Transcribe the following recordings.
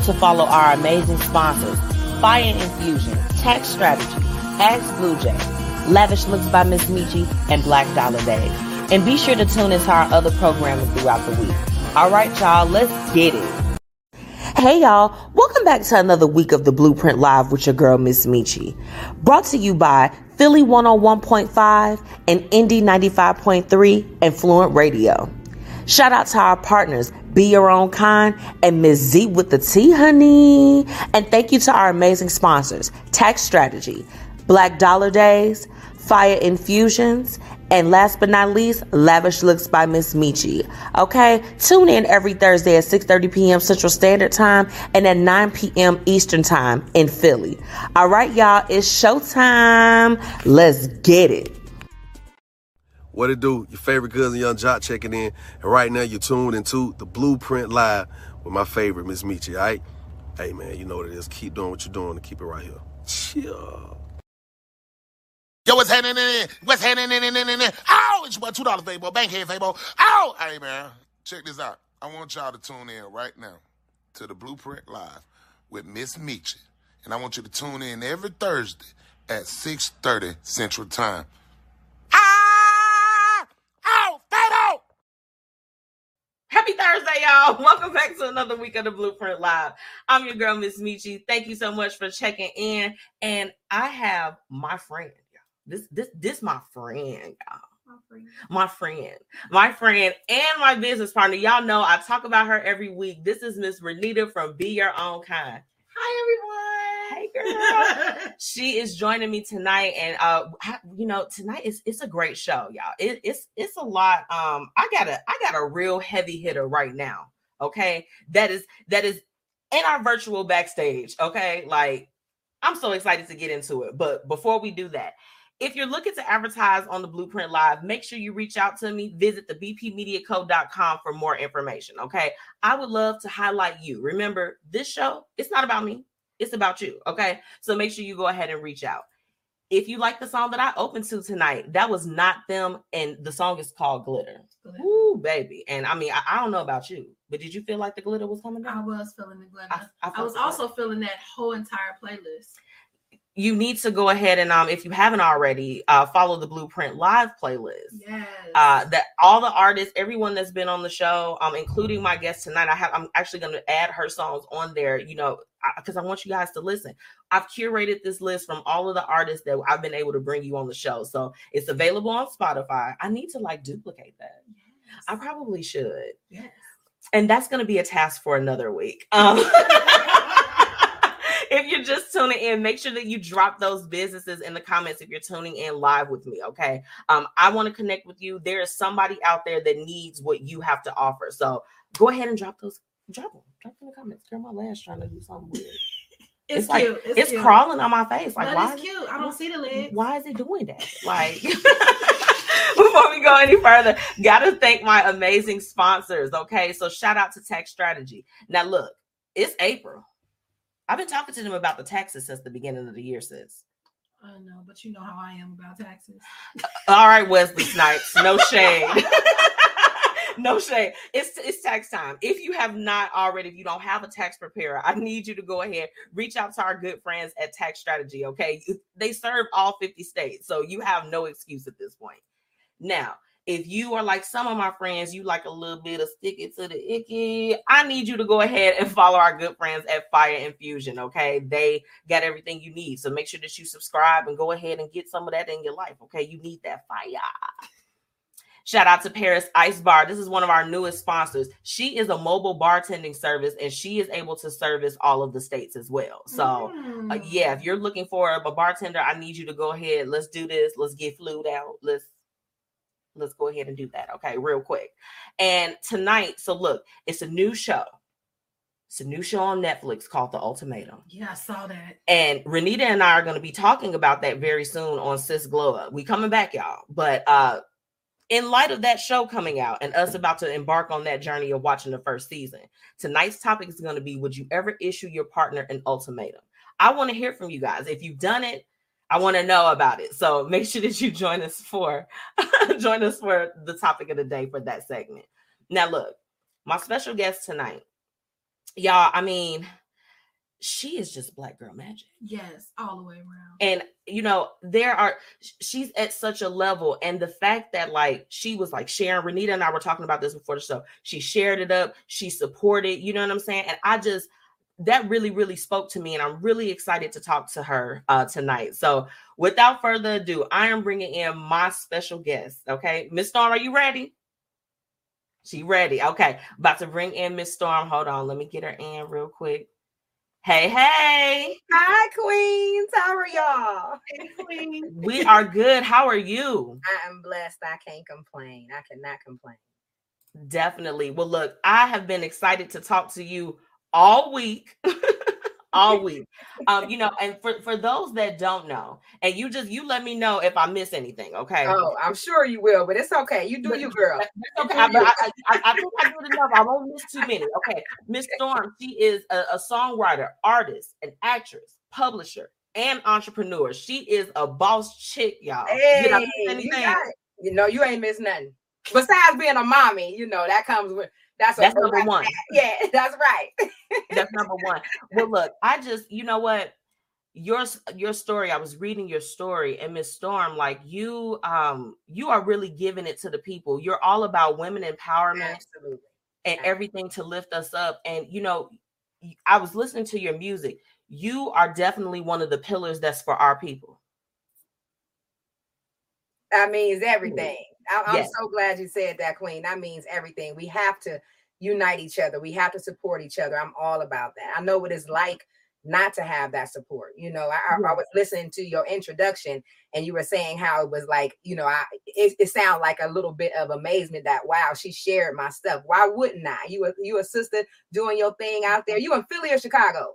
sure to follow our amazing sponsors, Fire Infusion, Tax Strategy, Ask Blue Jay, Lavish Looks by Miss Michi, and Black Dollar Days. And be sure to tune into our other programming throughout the week. All right, y'all, let's get it. Hey y'all, welcome back to another week of the Blueprint Live with your girl Miss Michi. Brought to you by Philly 101.5 and Indy 95.3 and Fluent Radio. Shout out to our partners, Be Your Own Kind and Miss Z with the T, honey. And thank you to our amazing sponsors, Tax Strategy, Black Dollar Days, Fire Infusions, and last but not least, Lavish Looks by Miss Michi. Okay, tune in every Thursday at 6:30 p.m. Central Standard Time and at 9 p.m. Eastern Time in Philly. All right, y'all, it's showtime. Let's get it. What it do? Your favorite cousin Young Joc checking in, and right now you're tuned into the Blueprint Live with my favorite Miss Michi. All right, hey man, you know what it is. Keep doing what you're doing and keep it right here. Chill. Yo, what's happening? in What's happening? in Oh, it's your boy, two dollars, Fabo, Bankhead, Fabo. Oh, hey man, check this out. I want y'all to tune in right now to the Blueprint Live with Miss Michi, and I want you to tune in every Thursday at six thirty Central Time. Ah! Oh, Fabo! Happy Thursday, y'all. Welcome back to another week of the Blueprint Live. I'm your girl, Miss Michi. Thank you so much for checking in. And I have my friend, y'all. This this this my friend, y'all. My friend. My friend, my friend, and my business partner. Y'all know I talk about her every week. This is Miss Renita from Be Your Own Kind. Hi, Hey, girl. she is joining me tonight, and uh, you know, tonight is it's a great show, y'all. It, it's it's a lot. Um, I got a I got a real heavy hitter right now. Okay, that is that is in our virtual backstage. Okay, like I'm so excited to get into it. But before we do that, if you're looking to advertise on the Blueprint Live, make sure you reach out to me. Visit the bpmediaco.com for more information. Okay. I would love to highlight you. Remember, this show, it's not about me, it's about you. Okay. So make sure you go ahead and reach out. If you like the song that I opened to tonight, that was not them. And the song is called Glitter. Ooh, baby. And I mean, I, I don't know about you, but did you feel like the glitter was coming down? I was feeling the glitter. I, I I was that. also feeling that whole entire playlist. you need to go ahead and um if you haven't already uh follow the blueprint live playlist Yes. uh that all the artists everyone that's been on the show um including my guest tonight i have i'm actually going to add her songs on there you know because I, want you guys to listen i've curated this list from all of the artists that i've been able to bring you on the show so it's available on spotify i need to like duplicate that yes. i probably should yes. and that's going to be a task for another week. Um, if you're just tuning in, make sure that you drop those businesses in the comments if you're tuning in live with me. Okay. Um, I want to connect with you. There is somebody out there that needs what you have to offer. So go ahead and drop those. Drop them. Them in the comments. Girl, my lash trying to do something weird. It's, It's, like cute. it's, it's cute. crawling on my face. Like But why? it's cute. I don't see the legs. Why is it doing that? Like, before we go any further, gotta thank my amazing sponsors. Okay, so shout out to Tax Strategy. Now, look, it's April. I've been talking to them about the taxes since the beginning of the year, sis. I know, but you know how I am about taxes. All right, Wesley Snipes, no shade. no shade. It's it's tax time. If you have not already, if you don't have a tax preparer, I need you to go ahead, reach out to our good friends at Tax Strategy. Okay. They serve all 50 states, so you have no excuse at this point. Now, if you are like some of my friends, you like a little bit of stick it to the icky. I need you to go ahead and follow our good friends at Fire Infusion. Okay, they got everything you need. So make sure that you subscribe and go ahead and get some of that in your life. Okay, you need that fire. Shout out to Paris Ice Bar. This is one of our newest sponsors. She is a mobile bartending service and she is able to service all of the states as well. So, uh, Mm. yeah, if you're looking for a bartender, I need you to go ahead. Let's do this. Let's get flued out. Let's let's go ahead and do that. Okay, real quick. And tonight, so look, it's a new show. It's a new show on Netflix called The Ultimatum. Yeah, I saw that. And Renita and I are going to be talking about that very soon on Sis Glow Up. We coming back, y'all. But uh in light of that show coming out and us about to embark on that journey of watching the first season, tonight's topic is going to be Would you ever issue your partner an ultimatum? I want to hear from you guys. If you've done it, I want to know about it. So make sure that you join us for join us for the topic of the day for that segment. Now, look, my special guest tonight, y'all. I mean, she is just black girl magic. Yes, all the way around. And you know, there are she's at such a level, and the fact that like she was like sharing, Renita and I were talking about this before the show. She shared it up, she supported, you know what I'm saying? And I just that really, really spoke to me, and I'm really excited to talk to her uh tonight. So without further ado, I am bringing in my special guest. Okay, Miss Storm, are you ready? She ready. Okay, about to bring in Miss Storm. Hold on, let me get her in real quick. Hey, hey. Hi, queens. How are y'all? We are good. How are you? I am blessed. I can't complain. I cannot complain. Definitely. Well, look, I have been excited to talk to you all week. all week. Um, you know, and for for those that don't know, and you just you let me know if I miss anything, okay? Oh, I'm sure you will, but it's okay. You do But- you, girl. Okay. I, I, I, I think I did enough. I won't miss too many. Okay. Miss Storm, she is a, a songwriter, artist, an actress, publisher, and entrepreneur. She is a boss chick, y'all. Did I miss Hey, you anything? got it. You know, you ain't miss nothing. Besides being a mommy, you know, that comes with that's a That's number one. Yeah, that's right. That's number one. Well, look, I just, you know what? Your your story. I was reading your story, and Miss Storm, like you, um, you are really giving it to the people. You're all about women empowerment Absolutely. and everything to lift us up. And you know, I was listening to your music. You are definitely one of the pillars that's for our people. That means everything. I, I'm Yes. so glad you said that, Queen. That means everything. We have to unite each other. We have to support each other. I'm all about that. I know what it's like not to have that support. You know, I, I- was listening to your introduction, and you were saying how it was like, you know, I it, it sounded like a little bit of amazement that wow, she shared my stuff. Why wouldn't I? You a you a sister doing your thing out there. You in Philly or Chicago?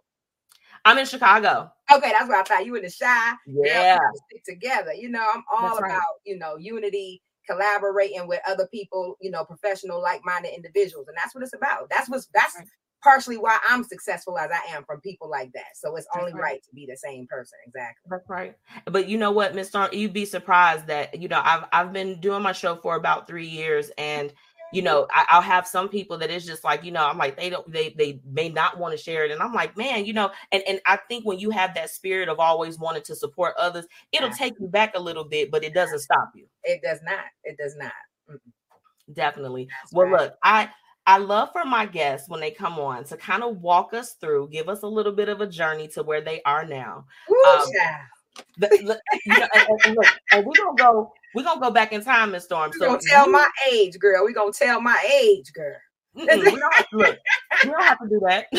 I'm in Chicago. Okay, that's what I thought. You in the Chi. Yeah, stick together. You know, I'm all That's right. about, you know, unity, collaborating with other people, you know, professional, like-minded individuals. And that's what it's about. That's what's that's partially why I'm successful as I am from people like that. So it's only right. right. to be the same person. Exactly. that's right. But you know what, Miss Storm, you'd be surprised that you know I've I've been doing my show for about three years, and you know I, I'll have some people that is just like you know I'm like they don't they they may not want to share it, and I'm like man, you know, and and I think when you have that spirit of always wanting to support others, it'll take you back a little bit, but it doesn't stop you. It does not. It does not. Definitely. That's Well, right. look, I I love for my guests when they come on to kind of walk us through, give us a little bit of a journey to where they are now. Woo, Um. The- the- you know, and, and- and look, and we're gonna go, we're gonna go back in time, Miss Storm. We So gonna tell you- my age, girl. We gonna tell my age, girl. we don't have to, look, we don't have to do that.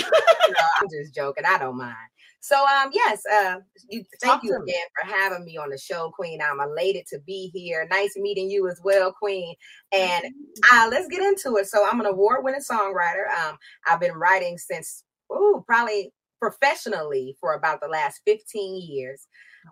No, I'm just joking. I don't mind. So um yes, uh you thank Talk you to me. again for having me on the show, Queen. I'm elated to be here. Nice meeting you as well, Queen. And uh let's get into it. So I'm an award-winning songwriter. Um I've been writing since oh probably professionally for about the last 15 years.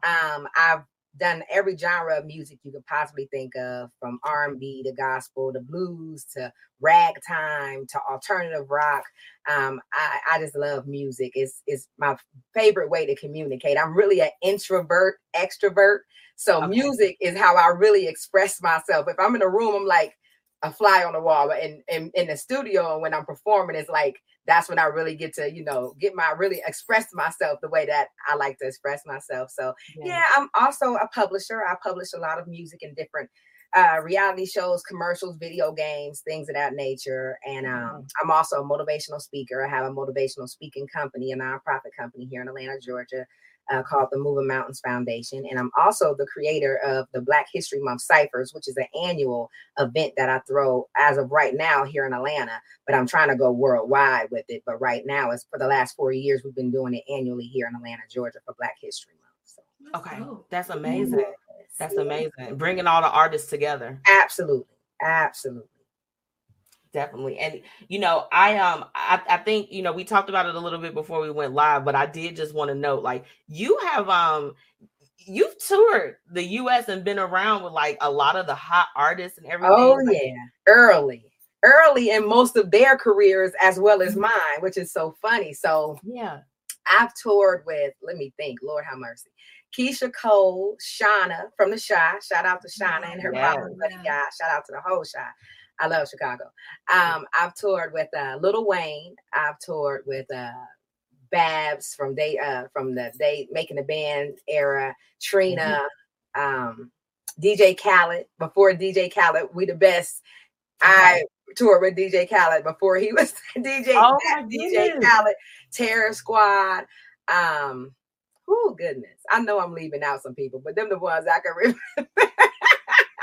Um I've done every genre of music you could possibly think of from R&B to gospel to blues to ragtime to alternative rock. Um I, I just love music. It's it's my favorite way to communicate. I'm really an introvert extrovert so Okay. music is how i really express myself. If i'm in a room i'm like a fly on the wall but in, in in the studio and when i'm performing it's like that's when i really get to you know get my really express myself the way that i like to express myself so yeah, I'm also a publisher. I publish a lot of music and different uh, reality shows, commercials, video games, things of that nature. And um, I'm also a motivational speaker. I have a motivational speaking company, a nonprofit company here in Atlanta, Georgia, uh, called the Moving Mountains Foundation. And I'm also the creator of the Black History Month Cyphers, which is an annual event that I throw as of right now here in Atlanta. But I'm trying to go worldwide with it. But right now, it's for the last four years, we've been doing it annually here in Atlanta, Georgia for Black History Month. So. Okay, that's amazing. That's amazing. Bringing all the artists together. Absolutely. Absolutely. Definitely. And you know, I um I, I think, you know, we talked about it a little bit before we went live, but I did just want to note like you have um you've toured the US and been around with like a lot of the hot artists and everything. Oh, Like, yeah. Early. Early in most of their careers as well as mine, which is so funny. So Yeah. I've toured with, let me think, Lord have mercy. Keyshia Cole, Shawnna from the Chi. Shout out to Shawnna and her Yeah. papa, Buddy Guy. Shout out to the whole Chi. I love Chicago. Um, I've toured with uh, Lil Wayne. I've toured with uh, Babs from day uh from the day making the band era, Trina, um, DJ Khaled. Before DJ Khaled, we the best. I toured with DJ Khaled before he was DJ. Oh my DJ. Khaled, Terror Squad. Um, oh goodness, I know I'm leaving out some people, but them the ones I can remember.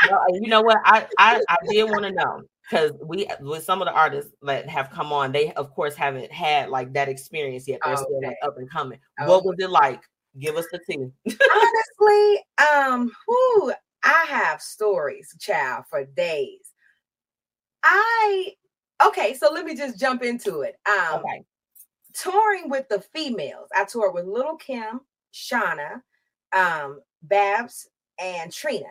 Well, you know what? I I, I did want to know because we with some of the artists that have come on, they of course haven't had like that experience yet. They're still like up and coming. Oh. What was it like? Give us the tea. Honestly, um, who I have stories, child, for days. I okay, so let me just jump into it. Um, Okay. touring with the females. I toured with Lil' Kim, Shawnna, um, Babs, and Trina.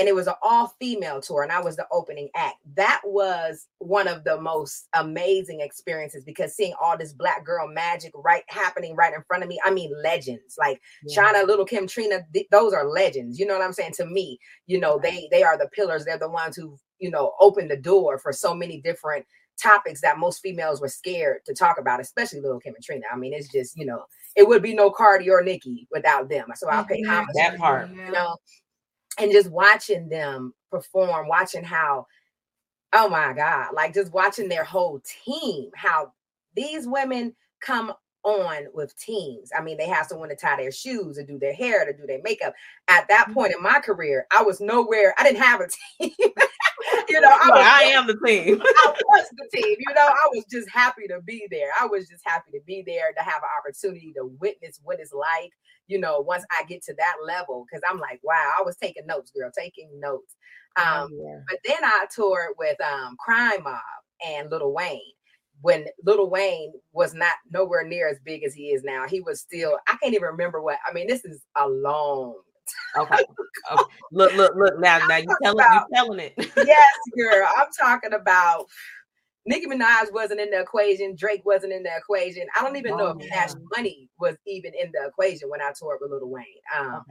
And it was an all-female tour, and I was the opening act. That was one of the most amazing experiences because seeing all this black girl magic right happening right in front of me. I mean, legends like Yeah. Shawnna, Lil' Kim, Trina. th- those are legends. You know what I'm saying? To me, you know, they they are the pillars. They're the ones who you know opened the door for so many different topics that most females were scared to talk about, especially Lil' Kim and Trina. I mean, it's just, you know, it would be no Cardi or Nikki without them. So I'll pay homage, That part. you know, and just watching them perform, watching how, oh my God, like just watching their whole team, how these women come on with teams. I mean, they have someone to tie their shoes, to do their hair, to do their makeup. At that point in my career, I was nowhere, I didn't have a team. you know, I was I am the team. I was the team. You know, I was just happy to be there. I was just happy to be there to have an opportunity to witness what it's like. You know, once I get to that level, because I'm like, wow, I was taking notes, girl, taking notes. Um, yeah. but then I toured with um, Crime Mob and Lil Wayne. When Lil Wayne was not nowhere near as big as he is now, he was still. I can't even remember what. I mean, this is a long Okay. okay. Look, look, look. Now, now you telling you about- telling it. yes, girl. I'm talking about Nicki Minaj wasn't in the equation. Drake wasn't in the equation. I don't even know Oh, if Cash. Money was even in the equation when I toured with Lil Wayne. Um,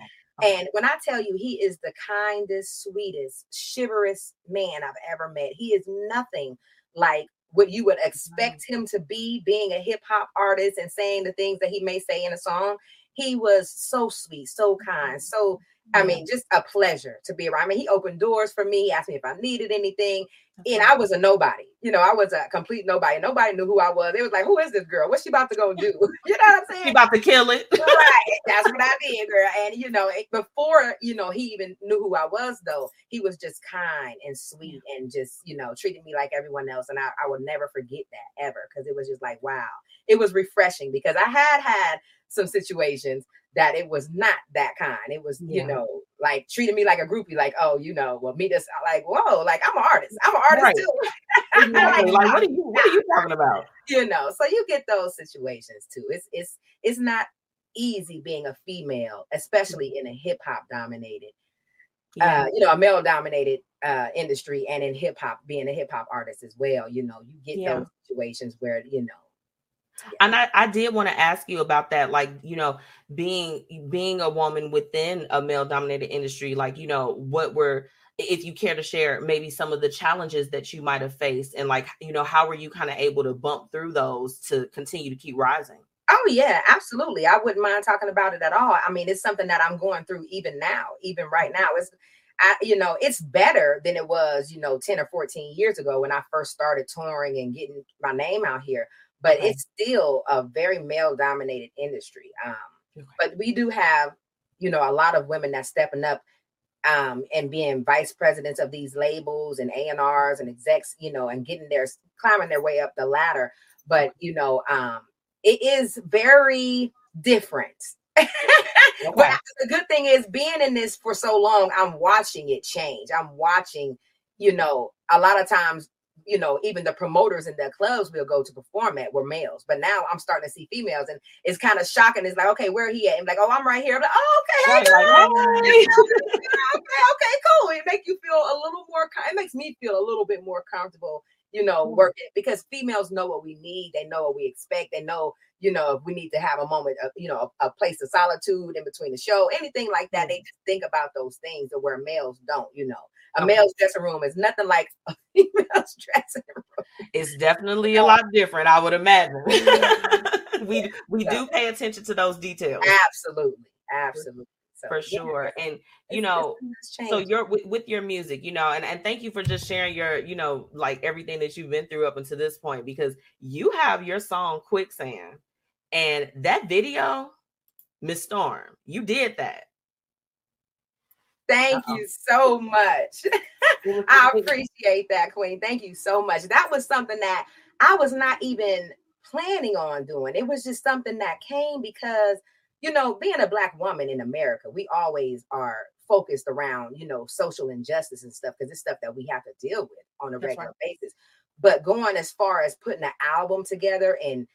Okay. and when I tell you, he is the kindest, sweetest, chivalrous man I've ever met. He is nothing like what you would expect him to be, being a hip hop artist and saying the things that he may say in a song. He was so sweet, so kind, so I mean, just a pleasure to be around. I mean, he opened doors for me, asked me if I needed anything. And I was a nobody. You know, I was a complete nobody. Nobody knew who I was. It was like, who is this girl? What's she about to go do? You know what I'm saying? saying? about to kill it. right. That's what I did, girl. And you know, before you know he even knew who I was, though, he was just kind and sweet and just you know treated me like everyone else. And I, I will never forget that ever because it was just like wow, it was refreshing because I had had some situations that it was not that kind. It was you know like treating me like a groupie, like oh you know, well meet us like whoa, like I'm an artist. I'm an artist Right. too. Exactly. Like, what are you? What are you talking about? you know so you get those situations too it's it's it's not easy being a female especially in a hip hop dominated Yeah. uh you know a male dominated uh industry and in hip hop being a hip hop artist as well you know you get Yeah. those situations where you know and I, I did want to ask you about that like you know being being a woman within a male dominated industry like you know what were if you care to share maybe some of the challenges that you might have faced and like you know how were you kind of able to bump through those to continue to keep rising Oh yeah, absolutely. I wouldn't mind talking about it at all. I mean, it's something that I'm going through even now, even right now. It's I, you know, it's better than it was, you know, 10 or 14 years ago when I first started touring and getting my name out here. But Okay. it's still a very male dominated industry. Um, Okay. but we do have, you know, a lot of women that's stepping up um and being vice presidents of these labels and A&Rs and execs, you know, and getting their climbing their way up the ladder. But you know, um, it is very different. But the good thing is being in this for so long, I'm watching it change. I'm watching, you know, a lot of times, you know, even the promoters in the clubs we'll go to perform at were males. But now I'm starting to see females and it's kind of shocking. It's like, okay, where he at? I'm like, oh, I'm right here. I'm like, oh, okay, hey, Right, hey. okay, okay, cool. It makes you feel a little more. It makes me feel a little bit more comfortable, you know, Mhm. working because females know what we need. They know what we expect. They know, you know, if we need to have a moment of, you know, a, a place of solitude in between the show, anything like that. They just think about those things, where males don't. You know, a Okay. male's dressing room is nothing like a female's dressing room. it's definitely a lot different i would imagine we we do pay attention to those details. Absolutely, absolutely. So, for yeah, sure. And you it's- know, it's so you're with, with your music, you know, and, and thank you for just sharing your, you know, like everything that you've been through up until this point, because you have your song Quicksand and that video, Miss Storm, you did that. Thank Uh-oh. you so much. I appreciate that, Queen. Thank you so much. That was something that I was not even planning on doing. It was just something that came because, you know, being a Black woman in America, we always are focused around, you know, social injustice and stuff because it's stuff that we have to deal with on a That's regular basis. But going as far as putting an album together and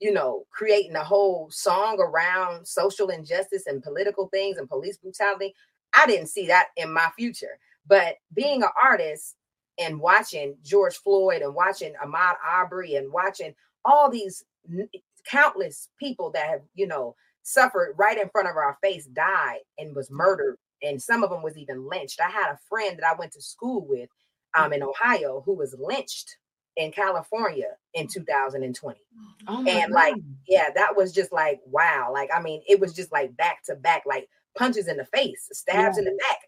you know, creating a whole song around social injustice and political things and police brutality. I didn't see that in my future. But being an artist and watching George Floyd and watching Ahmaud Arbery and watching all these n- countless people that have, you know, suffered right in front of our face, died and was mm-hmm. murdered, and some of them was even lynched. I had a friend that I went to school with um, in mm-hmm. Ohio who was lynched in California in mm. 2020 oh my and, like, God. yeah, that was just like wow. Like, I mean, it was just like back to back, like punches in the face, stabs in the neck.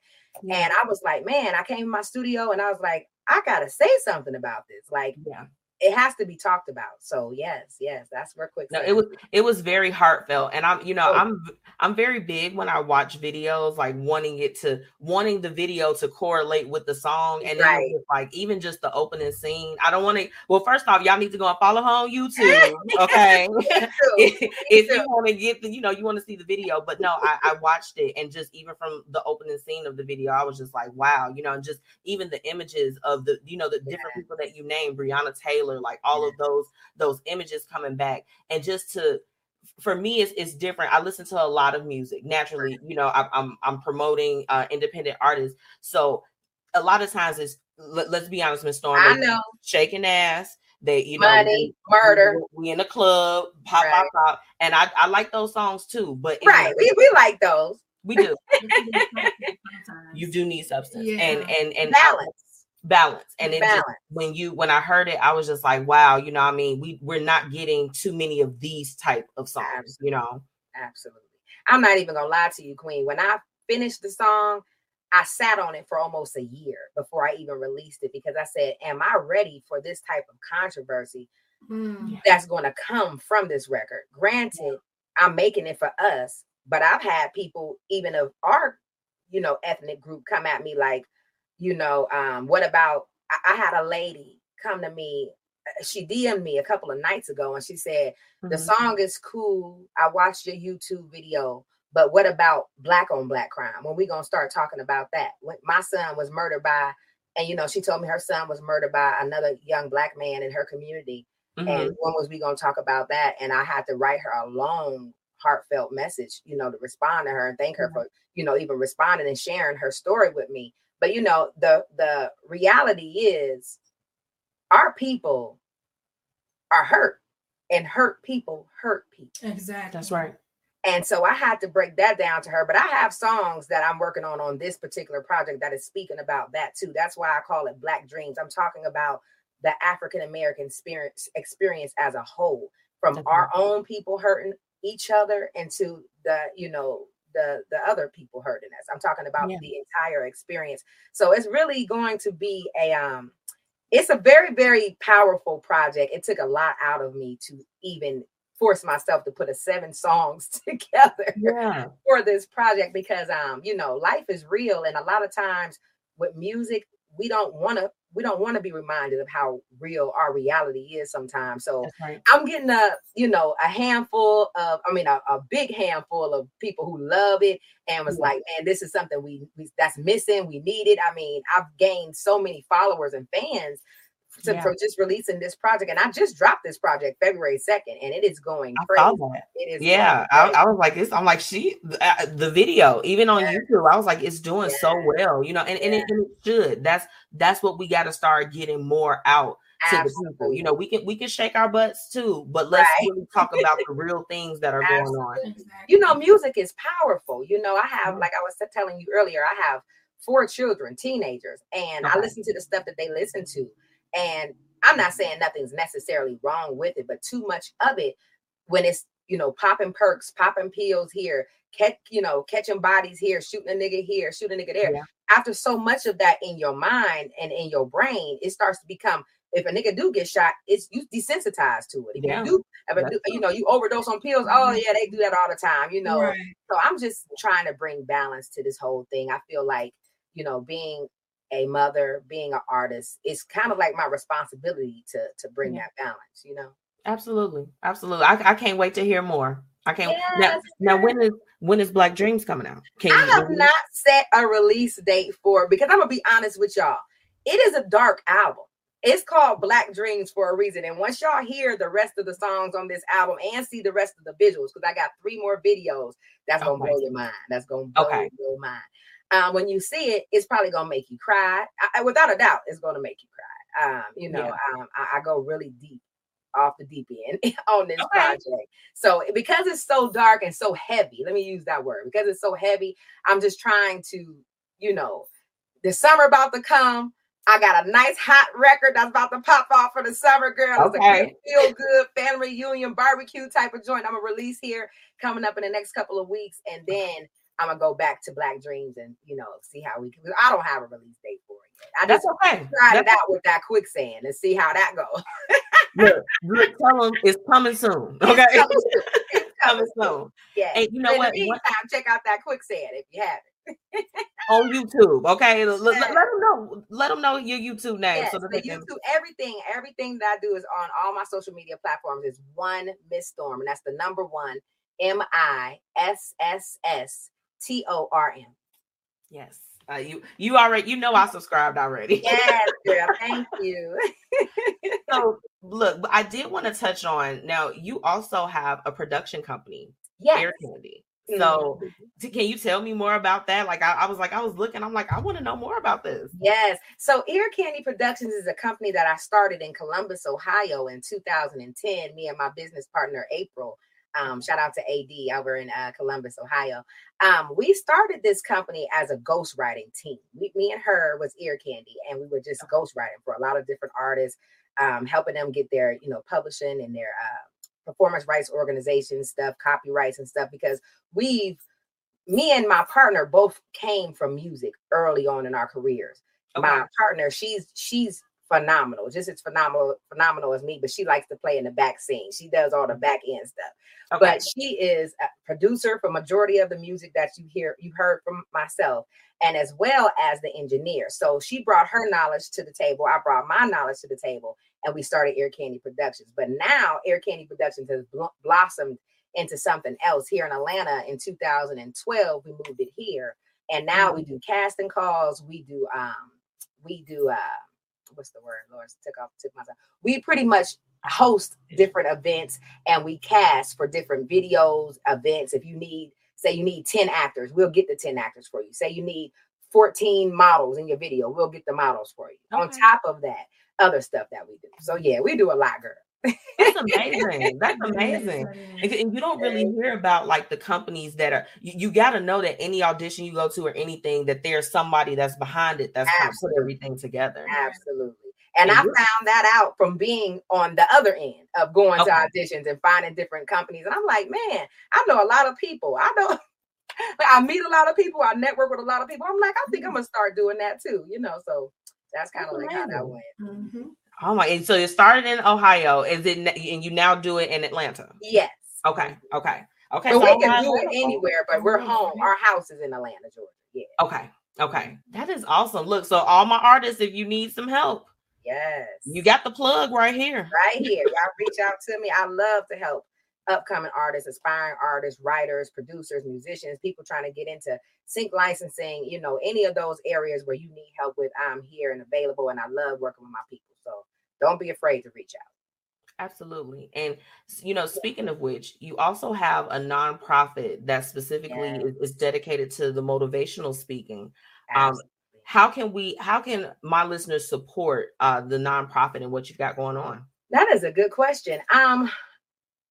Yeah. And I was like, man, I came in my studio and I was like, I gotta say something about this. Like, yeah. It has to be talked about. So yes, yes, that's where quick. No, it was it was very heartfelt, and I'm you know Oh. I'm I'm very big when I watch videos, like wanting it to wanting the video to correlate with the song, and then Right. like even just the opening scene. I don't want to. Well, first off, y'all need to go and follow her on YouTube, okay? if if you want to get the you know you want to see the video, but no, I, I watched it, and just even from the opening scene of the video, I was just like, wow, you know, and just even the images of the you know the different Yeah. people that you named, Breonna Taylor, like all of those those images coming back and just to for me it's, it's different i listen to a lot of music naturally you know I, i'm i'm promoting uh independent artists so a lot of times it's let, us be honest miss storm I know shaking ass they you know money, we- murder. we, we in the club pop pop Right. pop and i i like those songs too but Right. We, we like those. we do you do need substance Yeah. and and and Balance. Balance and it just when you when I heard it, I was just like, wow, you know, what I mean, we we're not getting too many of these type of songs, you know. Absolutely. I'm not even gonna lie to you, Queen. When I finished the song, I sat on it for almost a year before I even released it because I said, Am I ready for this type of controversy Mm. that's going to come from this record? Granted, I'm making it for us, but I've had people, even of our, you know, ethnic group, come at me like, you know, um, what about? I, I had a lady come to me. uh, She DM'd me a couple of nights ago, and she said, the Mhm. song is cool. I watched your YouTube video, but what about black on black crime? When we gonna start talking about that? When my son was murdered by, and you know, she told me her son was murdered by another young black man in her community. Mhm. And when was we gonna talk about that? And I had to write her a long, heartfelt message, you know, to respond to her and thank her Mhm. for, you know, even responding and sharing her story with me. But you know, the the reality is our people are hurt and hurt people hurt people. Exactly. That's right. And so I had to break that down to her. But I have songs that I'm working on on this particular project that is speaking about that too. That's why I call it Black Dreams. I'm talking about the African American experience experience as a whole, from That's our own people hurting each other into the you know the the other people hurting us. I'm talking about Yeah. the entire experience. So it's really going to be a um it's a very very powerful project. It took a lot out of me to even force myself to put a seven songs together Yeah. for this project because um you know life is real and a lot of times with music we don't want to we don't want to be reminded of how real our reality is sometimes so right. i'm getting a you know a handful of i mean a, a big handful of people who love it and was Yeah. like man this is something we, we that's missing we need it i mean i've gained so many followers and fans to, Yeah. for just releasing this project and i just dropped this project february 2nd and it is going crazy it is Yeah, I. I was like this. I'm like she, uh, the video, even on Yeah. YouTube, I was like, it's doing so well, you know, and, and, it, and it should. That's that's what we got to start getting more out to the people. You know, we can we can shake our butts too, but let's Right. really talk about the real things that are going on. You know, music is powerful. You know, I have, Mhm. like I was telling you earlier, I have four children, teenagers, and I listen to the stuff that they listen to. And I'm not saying nothing's necessarily wrong with it, but too much of it when it's you know popping perks, popping pills here, catch you know catching bodies here, shooting a nigga here, shooting a nigga there. Yeah. After so much of that in your mind and in your brain, it starts to become. If a nigga do get shot, it's you desensitized to it. If Yeah. you do, if a, you know, you overdose on pills. Oh mm-hmm. yeah, they do that all the time. You know, Right. so I'm just trying to bring balance to this whole thing. I feel like, you know, being a mother, being an artist, it's kind of like my responsibility to to bring Yeah. that balance, you know. Absolutely, absolutely. I, I can't wait to hear more. I can't now. Yes, Now, when is when is Black Dreams coming out? Can I have not set a release date for it because I'm gonna be honest with y'all. It is a dark album. It's called Black Dreams for a reason. And once y'all hear the rest of the songs on this album and see the rest of the visuals, because I got three more videos, that's oh gonna Okay. blow your mind. That's gonna blow Okay. your mind. Um, when you see it, it's probably gonna make you cry. I, without a doubt, it's gonna make you cry. Um, you know, Yeah. um, I, I go really deep off the deep end on this Okay. project. So because it's so dark and so heavy, let me use that word. Because it's so heavy, I'm just trying to, you know, the summer about to come. I got a nice hot record that's about to pop off for the summer, girl. It's a Okay. good feel good family reunion barbecue type of joint. I'm gonna release here coming up in the next couple of weeks, and then I'm gonna go back to Black Dreams and you know see how we can. I don't have a release date for it yet. I That's just okay. tried it That's- out with that quicksand and see how that goes. Look, look, tell them it's coming soon. Okay, It's coming soon. It's coming soon. Yeah. And you know what? meantime, check out that quicksand if you haven't. on YouTube. Okay, let, let, let them know. Let them know your YouTube name Yes, so that the they can. Everything, everything that I do is on all my social media platforms is one Miss Storm, and that's the number one M I S S S T O R M. Yes, uh, you you already you know I subscribed already. Yes, girl. Thank you. so look, I did want to touch on now. You also have a production company, Yes. Ear Candy. So t- can you tell me more about that? Like I, I was like I was looking. I'm like I want to know more about this. Yes. So Ear Candy Productions is a company that I started in Columbus, Ohio in 2010. Me and my business partner, April. Um, shout out to AD over in uh, Columbus, Ohio. Um, we started this company as a ghostwriting team. We, me and her was Ear Candy, and we were just ghostwriting for a lot of different artists, um, helping them get their, you know, publishing and their uh, performance rights organization stuff, copyrights and stuff, because we've me and my partner both came from music early on in our careers. My partner, she's she's phenomenal, just as phenomenal, phenomenal as me, but she likes to play in the back scene. She does all the back end stuff. Okay. But she is a producer for majority of the music that you hear you heard from myself, and as well as the engineer. So she brought her knowledge to the table. I brought my knowledge to the table, and we started Ear Candy Productions. But now Ear Candy Productions has bl- blossomed into something else here in Atlanta in 2012 we moved it here and now we do casting calls we do um we do uh what's the word? Lord took off took myself we pretty much host different events and we cast for different videos events. If you need say you need 10 actors we'll get the 10 actors for you. Say you need 14 models in your video we'll get the models for you. On top of that other stuff that we do. So yeah we do a lot girl That's amazing. That's amazing. And, and you don't really hear about like the companies that are you, you got to know that any audition you go to or anything that there's somebody that's behind it that's kind of put everything together. Absolutely. And And I you're- found that out from being on the other end of going to auditions and finding different companies. And I'm like, man, I know a lot of people. I know I meet a lot of people. I network with a lot of people. I'm like, I think I'm gonna start doing that too, you know. So that's kind of like how that amazing. went. Mhm. Oh my! And so it started in Ohio. Is it? And you now do it in Atlanta. Yes. Okay. Okay. Okay. But so we can do it anywhere, but we're oh, home. Our house is in Atlanta, Georgia. Yeah. Okay. Okay. That is awesome. Look, so all my artists, if you need some help, Yes. you got the plug right here. right here. Y'all reach out to me. I love to help upcoming artists, aspiring artists, writers, producers, musicians, people trying to get into sync licensing, you know, any of those areas where you need help with, I'm here and available. And I love working with my people. Don't be afraid to reach out. Absolutely. And you know, speaking of which, you also have a nonprofit that specifically Yes. is, is dedicated to the motivational speaking. Um, how can we how can my listeners support uh the nonprofit and what you've got going on? That is a good question. Um,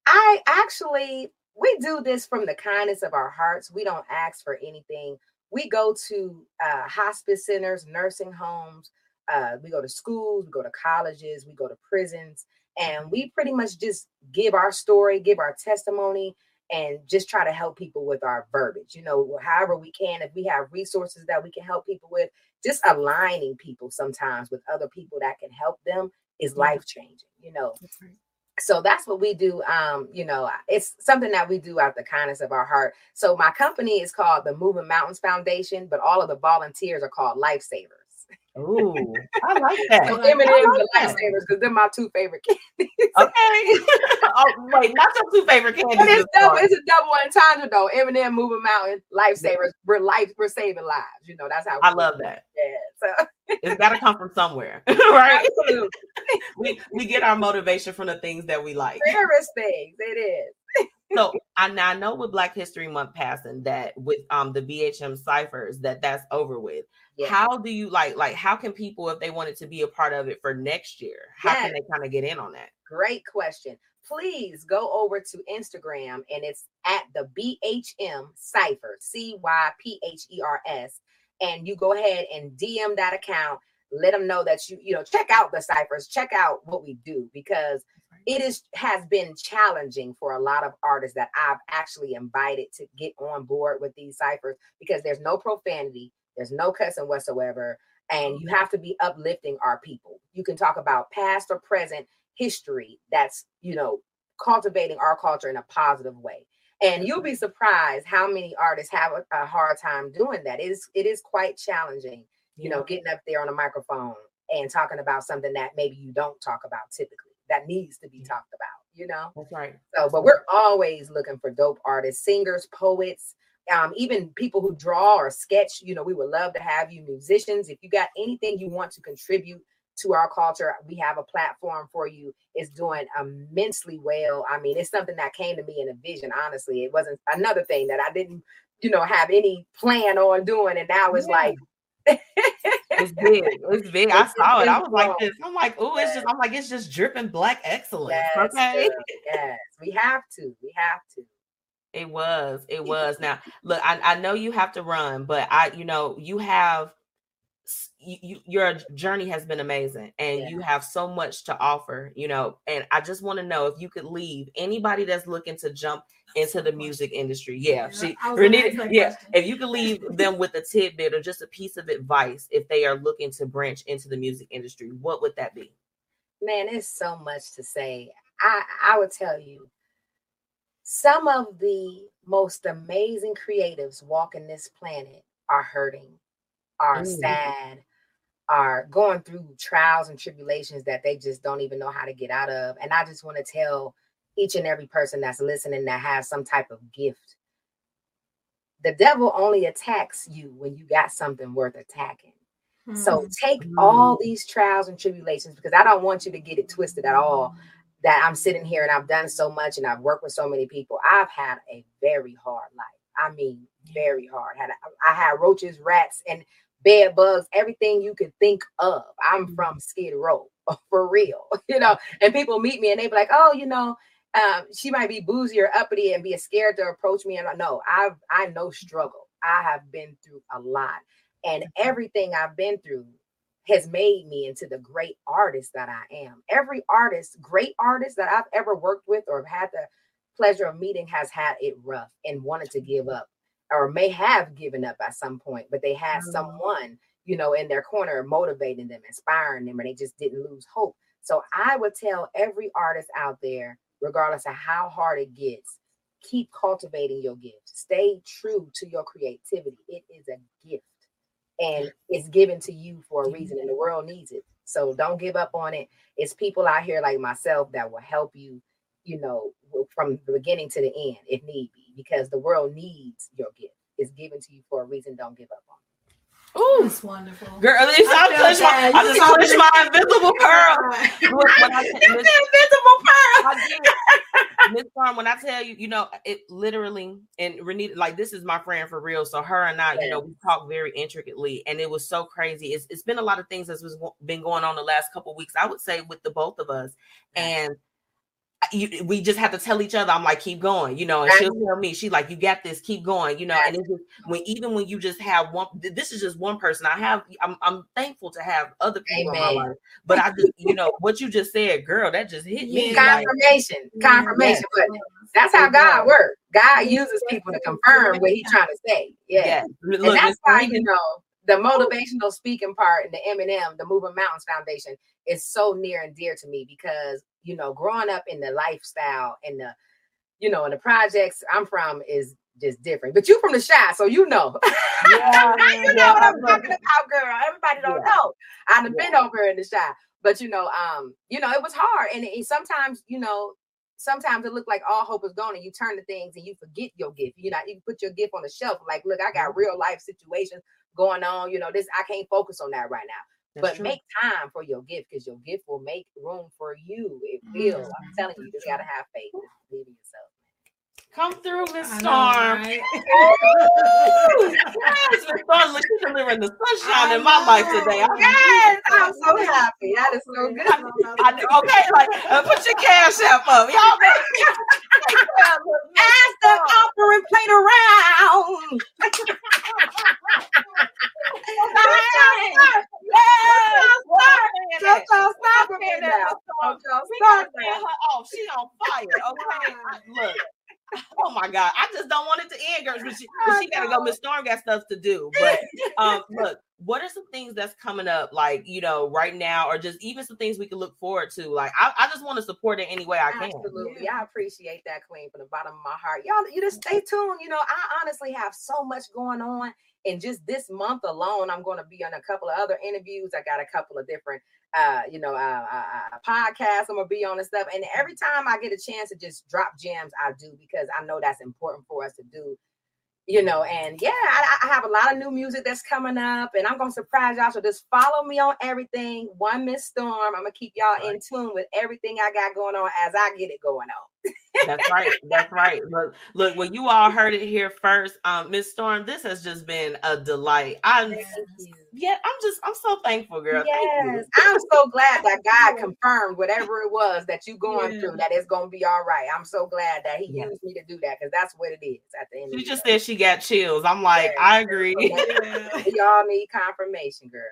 I actually we do this from the kindness of our hearts. We don't ask for anything. We go to uh, hospice centers, nursing homes. Uh, we go to schools. We go to colleges. We go to prisons, And we pretty much just give our story, give our testimony, and just try to help people with our verbiage. You know, however we can, if we have resources that we can help people with, just aligning people sometimes with other people that can help them is life changing. You know, so that's what we do um you know it's something that we do out the kindness of our heart so my company is called the moving mountains foundation but all of the volunteers are called lifesavers Ooh, I like that. so M&M's like and that. lifesavers because they're my two favorite candies Okay. oh, wait, not your two favorite candies. But it's double, it's a double entendre though. M&M, moving mountain, lifesavers. We're life, we're saving lives. You know, that's how I love do it. that. Yeah. So It's got to come from somewhere, right? absolutely. We we get our motivation from the things that we like. Rarest things. It is. So I, now know with Black History Month passing that with um the BHM cyphers that that's over with. Yeah. How do you like like how can people if they wanted to be a part of it for next year? How can they kind of get in on that? Great question. Please go over to Instagram and it's at the BHM Cypher, C Y P H E R S. And you go ahead and DM that account. Let them know that you, you know, check out the ciphers, check out what we do because it is has been challenging for a lot of artists that I've actually invited to get on board with these ciphers because there's no profanity, there's no cussing whatsoever, and you have to be uplifting our people. You can talk about past or present history that's you know cultivating our culture in a positive way. And you'll be surprised how many artists have a, a hard time doing that. It is it is quite challenging you know getting up there on a microphone and talking about something that maybe you don't talk about typically that needs to be talked about you know? That's right. so but we're always looking for dope artists singers poets um, even people who draw or sketch. You know we would love to have you musicians. If you got anything you want to contribute to our culture we have a platform for you. It's doing immensely well. I mean it's something that came to me in a vision honestly. It wasn't another thing that i didn't you know have any plan on doing. And now it's Yeah. like It's big. It's big. I saw it. I it's was like this. I'm like, oh, it's just. I'm like, it's just dripping black excellence. yes, okay. yes we have to we have to It was. It was. Now, look, I, I know you have to run, but I, you know, you have you, you, your journey has been amazing and Yeah. you have so much to offer, you know. And I just want to know if you could leave anybody that's looking to jump into the music industry. Yeah, Yeah, she I was gonna Renita, yeah. If you could leave them with a tidbit or just a piece of advice if they are looking to branch into the music industry, what would that be? man, there's so much to say. I I would tell you, some of the most amazing creatives walking this planet are hurting, are Mm. sad, are going through trials and tribulations that they just don't even know how to get out of. And I just want to tell each and every person that's listening that has some type of gift. The devil only attacks you when you got something worth attacking. So Mhm. take all these trials and tribulations because I don't want you to get it twisted at all. That I'm sitting here and I've done so much and I've worked with so many people. I've had a very hard life. I mean, very hard. Had I had roaches, rats, and bed bugs, everything you could think of. I'm from Skid Row for real, you know. And people meet me and they be like, "Oh, you know, um, she might be boozy or uppity and be scared to approach me." And I know I've I know struggle. I have been through a lot, and everything I've been through has made me into the great artist that I am. Every artist, great artist that I've ever worked with or have had the pleasure of meeting has had it rough and wanted to give up or may have given up at some point, but they had Mhm. someone, you know, in their corner motivating them, inspiring them, and they just didn't lose hope. So I would tell every artist out there, regardless of how hard it gets, keep cultivating your gift. Stay true to your creativity. It is a gift and it's given to you for a reason, and the world needs it. So don't give up on it. It's people out here like myself that will help you, you know, from the beginning to the end if need be, because the world needs your gift. It's given to you for a reason. Don't give up on it. Ooh, That's wonderful. girl, at least I, I pushed my. I just pushed my invisible pearl. Look, when I, It's Miss- the invisible pearl. Miss Farm, when I tell you, you know, it literally and Renita, like this is my friend for real. So her and I, you know, we talk very intricately, and it was so crazy. It's, it's been a lot of things that's been going on the last couple weeks. I would say with the both of us, and you, we just have to tell each other. I'm like, keep going, you know, and she'll tell me, she like, you got this, keep going, you know. And it's just when even when you just have one, this is just one person. I have, I'm, I'm thankful to have other people Amen. in my life, but I just, you know, what you just said, girl, that just hit me. Confirmation, like, confirmation. Yes. But that's how God works. God uses people to confirm what He's trying to say. Yeah, yes. and that's why you know the oh. motivational speaking part and the M&M, the Moving Mountains Foundation, is so near and dear to me because you know, growing up in the lifestyle and the, you know, and the projects I'm from is just different. But you from the Chi, so you know. Yeah, you know what I'm talking about, girl. Everybody don't yeah. know. I've yeah. been over in the Chi. But you know, um, you know, it was hard. And it, sometimes, you know, sometimes it looked like all hope is gone and you turn to things and you forget your gift. You know, you put your gift on the shelf. Like, look, I got real life situations going on. You know, this I can't focus on that right now. That's but true. make time for your gift because your gift will make room for you. It will. Mm-hmm. I'm telling you, you just gotta have faith. Believe in yourself. Come through, Miss Storm. Right? yes, Miss Storm, look, she's delivering the sunshine in my life today. I'm yes, I'm so happy. That is so good. I, okay, like uh, put your cash app up, y'all. Ask the offering plate around. Don't y'all stop now. Don't y'all stop her. She on fire. Okay, look. Oh my god, I just don't want it to end, girls. But she, but she gotta go. Miss Storm got stuff to do. But um, look, what are some things that's coming up, like you know, right now, or just even some things we can look forward to? Like, I, I just want to support it any way I can. Absolutely, I appreciate that, Queen, from the bottom of my heart. Y'all, you just stay tuned. You know, I honestly have so much going on. And just this month alone, I'm going to be on a couple of other interviews. I got a couple of different uh, you know, uh, uh, uh podcast I'm gonna be on and stuff. And every time I get a chance to just drop gems, I do because I know that's important for us to do you know, and yeah, I, I, have a lot of new music that's coming up, and I'm gonna surprise y'all. So just follow me on everything. One Miss Storm. I'm gonna keep y'all right. in tune with everything I got going on as I get it going on. That's right. That's right. Look, look, well, you all heard it here first. Um, Miss Storm, this has just been a delight. I'm yeah, I'm just I'm so thankful, girl. Yes, I'm so glad that God confirmed whatever it was that you going yeah. through, that it's gonna be all right. I'm so glad that He used me to do that because that's what it is at the end. She just said she got chills. I'm like, I agree. Y'all need confirmation, girl.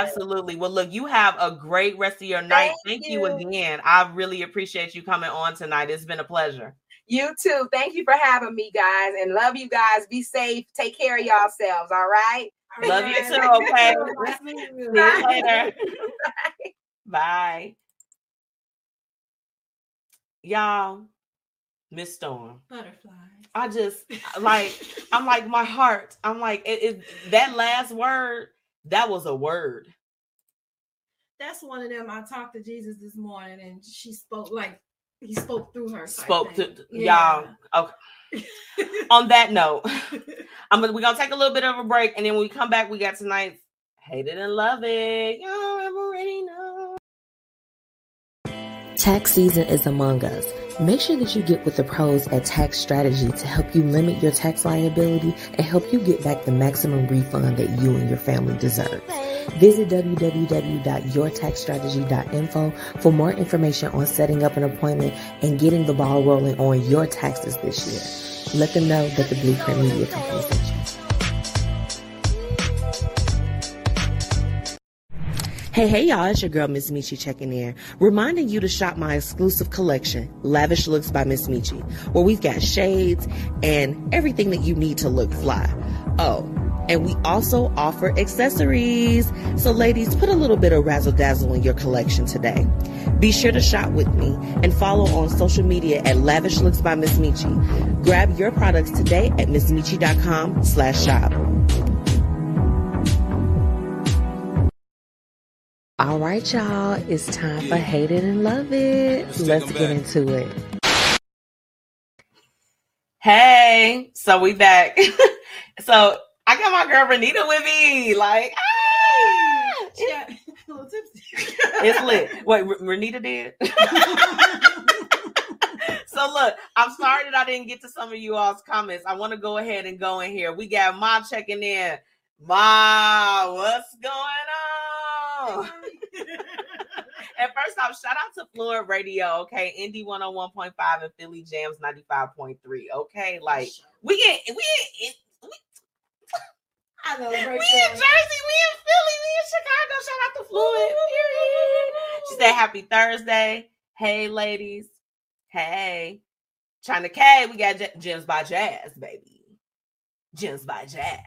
Absolutely. Well, look, you have a great rest of your night. Thank, Thank you. you again. I really appreciate you coming on tonight. It's been a pleasure. You too. Thank you for having me, guys, and love you guys. Be safe. Take care of yourselves. All right. Love you too. Okay. See you later. Bye. Bye. Y'all, Miss Storm. Butterfly. I just like I'm like my heart. I'm like it, it, that last word. That was a word. That's one of them. I talked to Jesus this morning, and she spoke like he spoke through her. Spoke to yeah. y'all. Okay. On that note, I'm gonna we're gonna take a little bit of a break, and then when we come back, we got tonight's hate it and love it. Y'all already know. Tax season is among us. Make sure that you get with the pros at Tax Strategy to help you limit your tax liability and help you get back the maximum refund that you and your family deserve. Visit www.yourtaxstrategy.info for more information on setting up an appointment and getting the ball rolling on your taxes this year. Let them know that the Blueprint Media Company sent you. Hey, hey, y'all, it's your girl, Miss Metchi, checking in, reminding you to shop my exclusive collection, Lavish Looks by Miss Metchi, where we've got shades and everything that you need to look fly. Oh, and we also offer accessories. So, ladies, put a little bit of razzle dazzle in your collection today. Be sure to shop with me and follow on social media at Lavish Looks by Miss Metchi. Grab your products today at MissMetchi.com slash shop. All right, y'all, it's time for Hate It and Love It. Let's, Let's get into it. Hey, so we back. so I got my girl Renita with me. Like, ah! yeah, a little tipsy. it's lit. Wait, R- Renita did. so look, I'm sorry that I didn't get to some of you all's comments. I want to go ahead and go in here. We got Ma checking in. Ma, what's going on? And first off, shout out to Floyd Radio, okay? Indy 101.5 and Philly Jams 95.3. Okay, like we get we in, we, I know. we in Jersey, we in Philly, we in Chicago. Shout out to Floyd. Period. She said happy Thursday. Hey ladies. Hey. China K, we got J- Gems by Jazz, baby. Gems by Jazz.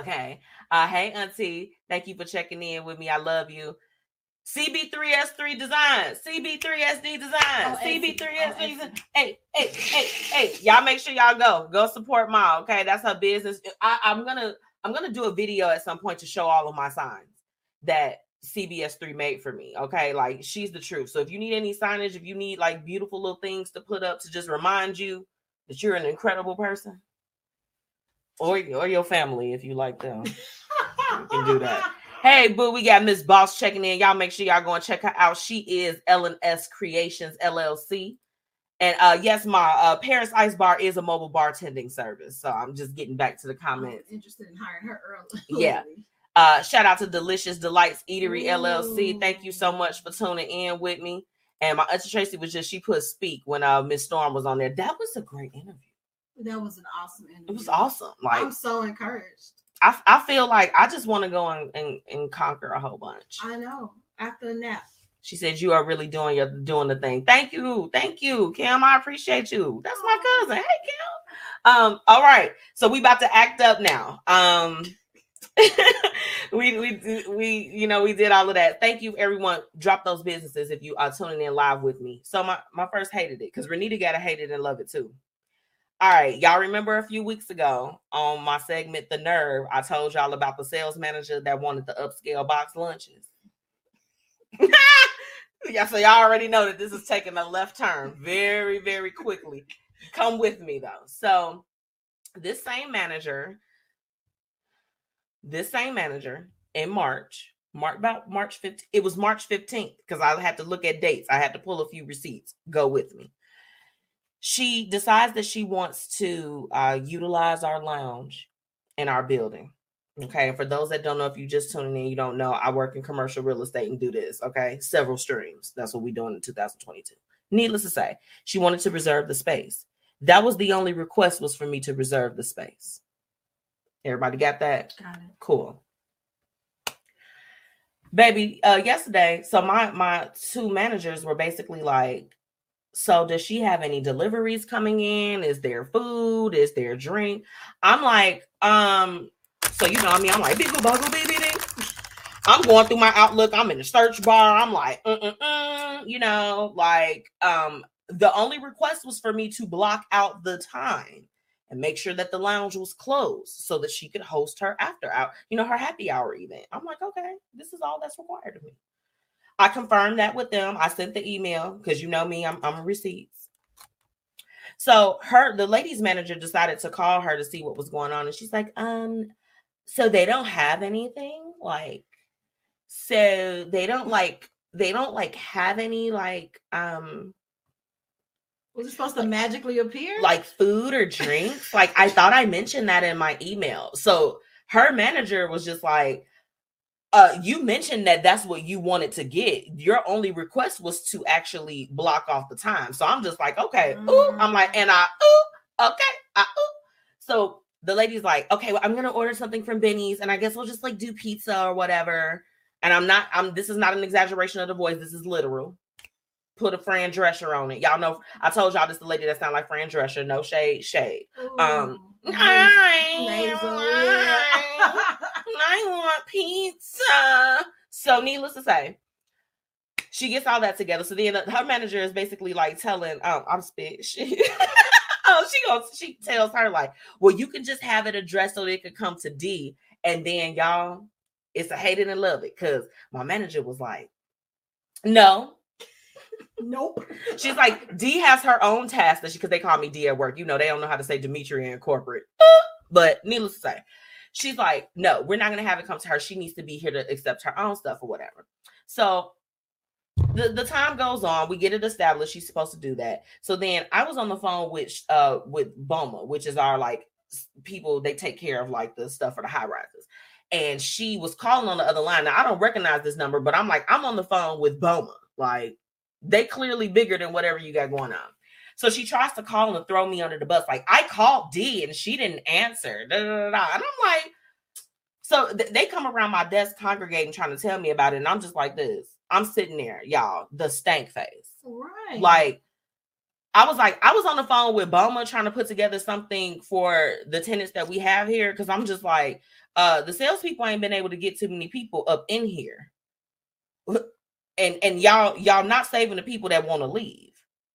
Okay. Uh hey auntie. Thank you for checking in with me. I love you. CB3S3 Design, CB3SD Design, Oh, Etsy. CB3SD Oh, Design. Etsy. Hey, hey, hey, hey! Y'all make sure y'all go, go support Ma. Okay, that's her business. I, I'm gonna, I'm gonna do a video at some point to show all of my signs that CBS3 made for me. Okay, like she's the truth. So if you need any signage, if you need like beautiful little things to put up to just remind you that you're an incredible person, or or your family if you like them, can do that. Hey, boo, we got Miss Boss checking in. Y'all make sure y'all go and check her out. She is L&S Creations LLC. And uh yes, my uh Paris Ice Bar is a mobile bartending service. So I'm just getting back to the I'm comments. interested in hiring her early. Yeah. Uh shout out to Delicious Delights Eatery LLC. Thank you so much for tuning in with me. And my Auntie Tracy was just she put speak when uh Miss Storm was on there. That was a great interview. That was an awesome interview. It was awesome. Like I'm so encouraged. I, I feel like I just want to go and, and, and conquer a whole bunch. I know. After the nap. She said, "You are really doing your doing the thing. Thank you, thank you, Kim. I appreciate you. That's my cousin. Hey, Kim. Um, all right. So we about to act up now. Um, we we we you know we did all of that. Thank you, everyone. Drop those businesses if you are tuning in live with me. So my my first hated it because Renita gotta hate it and love it too. All right, y'all remember a few weeks ago on my segment The Nerve, I told y'all about the sales manager that wanted the upscale box lunches. yeah, so y'all already know that this is taking a left turn very, very quickly. Come with me though. So this same manager, this same manager in March, March about March 15th, it was March 15th because I had to look at dates. I had to pull a few receipts. Go with me she decides that she wants to uh, utilize our lounge in our building. Okay. And for those that don't know, if you just tuning in, you don't know, I work in commercial real estate and do this. Okay. Several streams. That's what we're doing in 2022. Needless to say, she wanted to reserve the space. That was the only request was for me to reserve the space. Everybody got that? Got it. Cool. Baby, uh yesterday, so my my two managers were basically like, so does she have any deliveries coming in? Is there food? Is there drink? I'm like, um, so you know, I mean, I'm like, biggle buggle, baby. I'm going through my outlook. I'm in the search bar. I'm like, you know, like, um, the only request was for me to block out the time and make sure that the lounge was closed so that she could host her after hour, you know, her happy hour event. I'm like, okay, this is all that's required of me. I confirmed that with them. I sent the email because you know me, I'm I'm a receipts. So her the ladies manager decided to call her to see what was going on. And she's like, um, so they don't have anything? Like, so they don't like they don't like have any like um Was it supposed to magically appear? like food or drinks. like I thought I mentioned that in my email. So her manager was just like, uh, you mentioned that that's what you wanted to get. Your only request was to actually block off the time. So I'm just like, okay, ooh, I'm like, and I ooh, okay, I ooh. So the lady's like, okay, well, I'm gonna order something from Benny's, and I guess we'll just like do pizza or whatever. And I'm not, I'm this is not an exaggeration of the voice, this is literal. Put a Fran Drescher on it. Y'all know I told y'all this the lady that sound like Fran Drescher, no shade, shade. um, Ooh, I, nasal, yeah. I want pizza. So, needless to say, she gets all that together. So then her manager is basically like telling, um, I'm spit. She, oh, she goes, she tells her like, well, you can just have it addressed so it could come to D, and then y'all, it's a hate it and love it. Cause my manager was like, no, Nope. She's like, D has her own task that she because they call me D at work. You know, they don't know how to say Dimitri in corporate. But needless to say, she's like, no, we're not gonna have it come to her. She needs to be here to accept her own stuff or whatever. So the, the time goes on, we get it established. She's supposed to do that. So then I was on the phone with uh with BOMA, which is our like people they take care of like the stuff for the high rises. And she was calling on the other line. Now I don't recognize this number, but I'm like, I'm on the phone with BOMA. Like they clearly bigger than whatever you got going on. So she tries to call and throw me under the bus. Like I called D and she didn't answer. Da, da, da. And I'm like, so th- they come around my desk congregating trying to tell me about it. And I'm just like this. I'm sitting there, y'all, the stank face. Right. Like I was like, I was on the phone with BOMA trying to put together something for the tenants that we have here. Cause I'm just like, uh, the salespeople ain't been able to get too many people up in here. And and y'all, y'all not saving the people that want to leave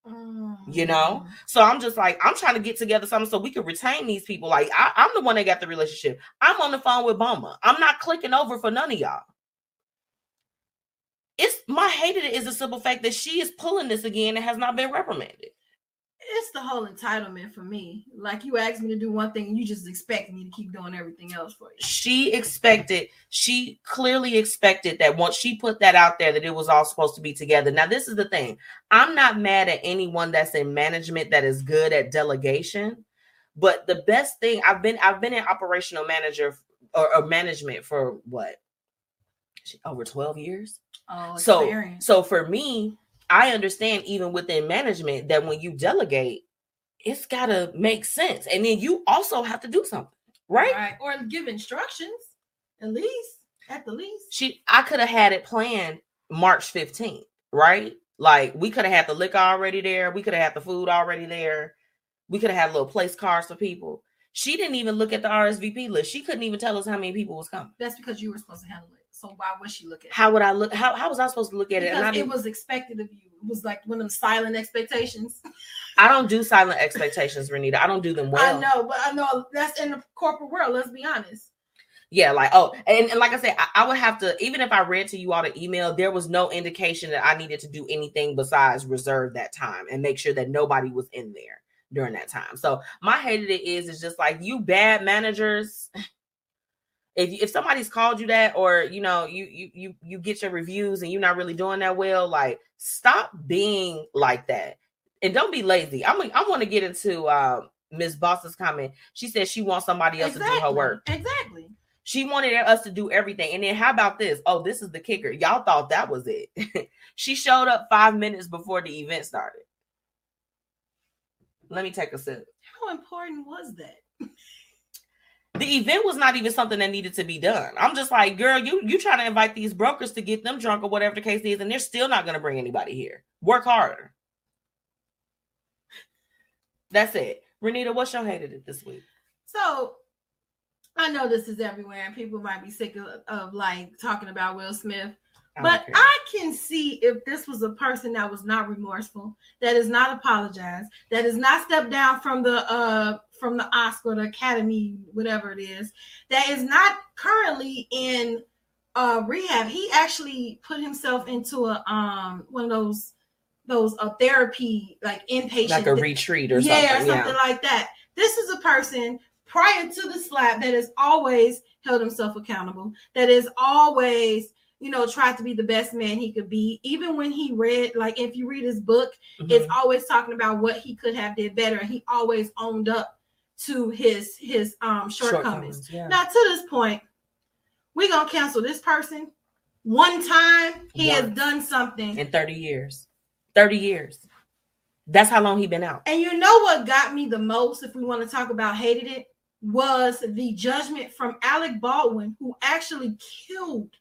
you know? Mm. so i'm just like i'm trying to get together something so we can retain these people. Like I, i'm the one that got the relationship. I'm on the phone with BOMA. i'm not clicking over for none of y'all. It's my hated it is the simple fact that she is pulling this again and has not been reprimanded It's the whole entitlement for me. Like you asked me to do one thing and you just expect me to keep doing everything else for you. she expected she clearly expected that once she put that out there that it was all supposed to be together now this is the thing i'm not mad at anyone that's in management that is good at delegation but the best thing i've been i've been an operational manager or, or management for what over 12 years Oh, so experience. so for me i understand even within management that when you delegate it's got to make sense and then you also have to do something right right. Or give instructions, at least, at the least. she I could have had it planned March 15th, right? Like we could have had the liquor already there, we could have had the food already there, we could have had little place cards for people. She didn't even look at the RSVP list. She couldn't even tell us how many people was coming. That's because you were supposed to handle it. So why would she look at it? How would I look? How, how was I supposed to look at it? Because it was expected of you. It was like one of silent expectations. I don't do silent expectations, Renita. I don't do them well. I know, but I know that's in the corporate world. Let's be honest. Yeah, like oh, and, and like I said, I, I would have to even if I read to you all the email, there was no indication that I needed to do anything besides reserve that time and make sure that nobody was in there during that time. So my hated it is is just like you bad managers. If if somebody's called you that, or you know, you you you you get your reviews and you're not really doing that well, like stop being like that and don't be lazy. I'm I want to get into um Miss Boss's comment. She said she wants somebody else to do her work. Exactly. She wanted us to do everything. And then how about this? Oh, this is the kicker. Y'all thought that was it. she showed up five minutes before the event started. Let me take a sip. How important was that? The event was not even something that needed to be done. I'm just like, girl, you you trying to invite these brokers to get them drunk or whatever the case is, and they're still not going to bring anybody here. Work harder. That's it. Renita, what's your hated it this week? So I know this is everywhere, and people might be sick of, of like talking about Will Smith. I But care. I can see if this was a person that was not remorseful, that is not apologized, that is not stepped down from the uh from the Oscar, the Academy, whatever it is, that is not currently in uh rehab. He actually put himself into a um one of those those uh therapy like inpatient like a retreat or yeah, something. or something like that. This is a person prior to the slap that has always held himself accountable, that has always, you know, tried to be the best man he could be. Even when he read, like if you read his book, Mhm. it's always talking about what he could have did better. He always owned up to his his um shortcomings. yeah. Now to this point, we're gonna cancel this person. One time he has done something. in 30 years. 30 years. That's how long he been out. And you know what got me the most, if we want to talk about hated it, was the judgment from Alec Baldwin, who actually killed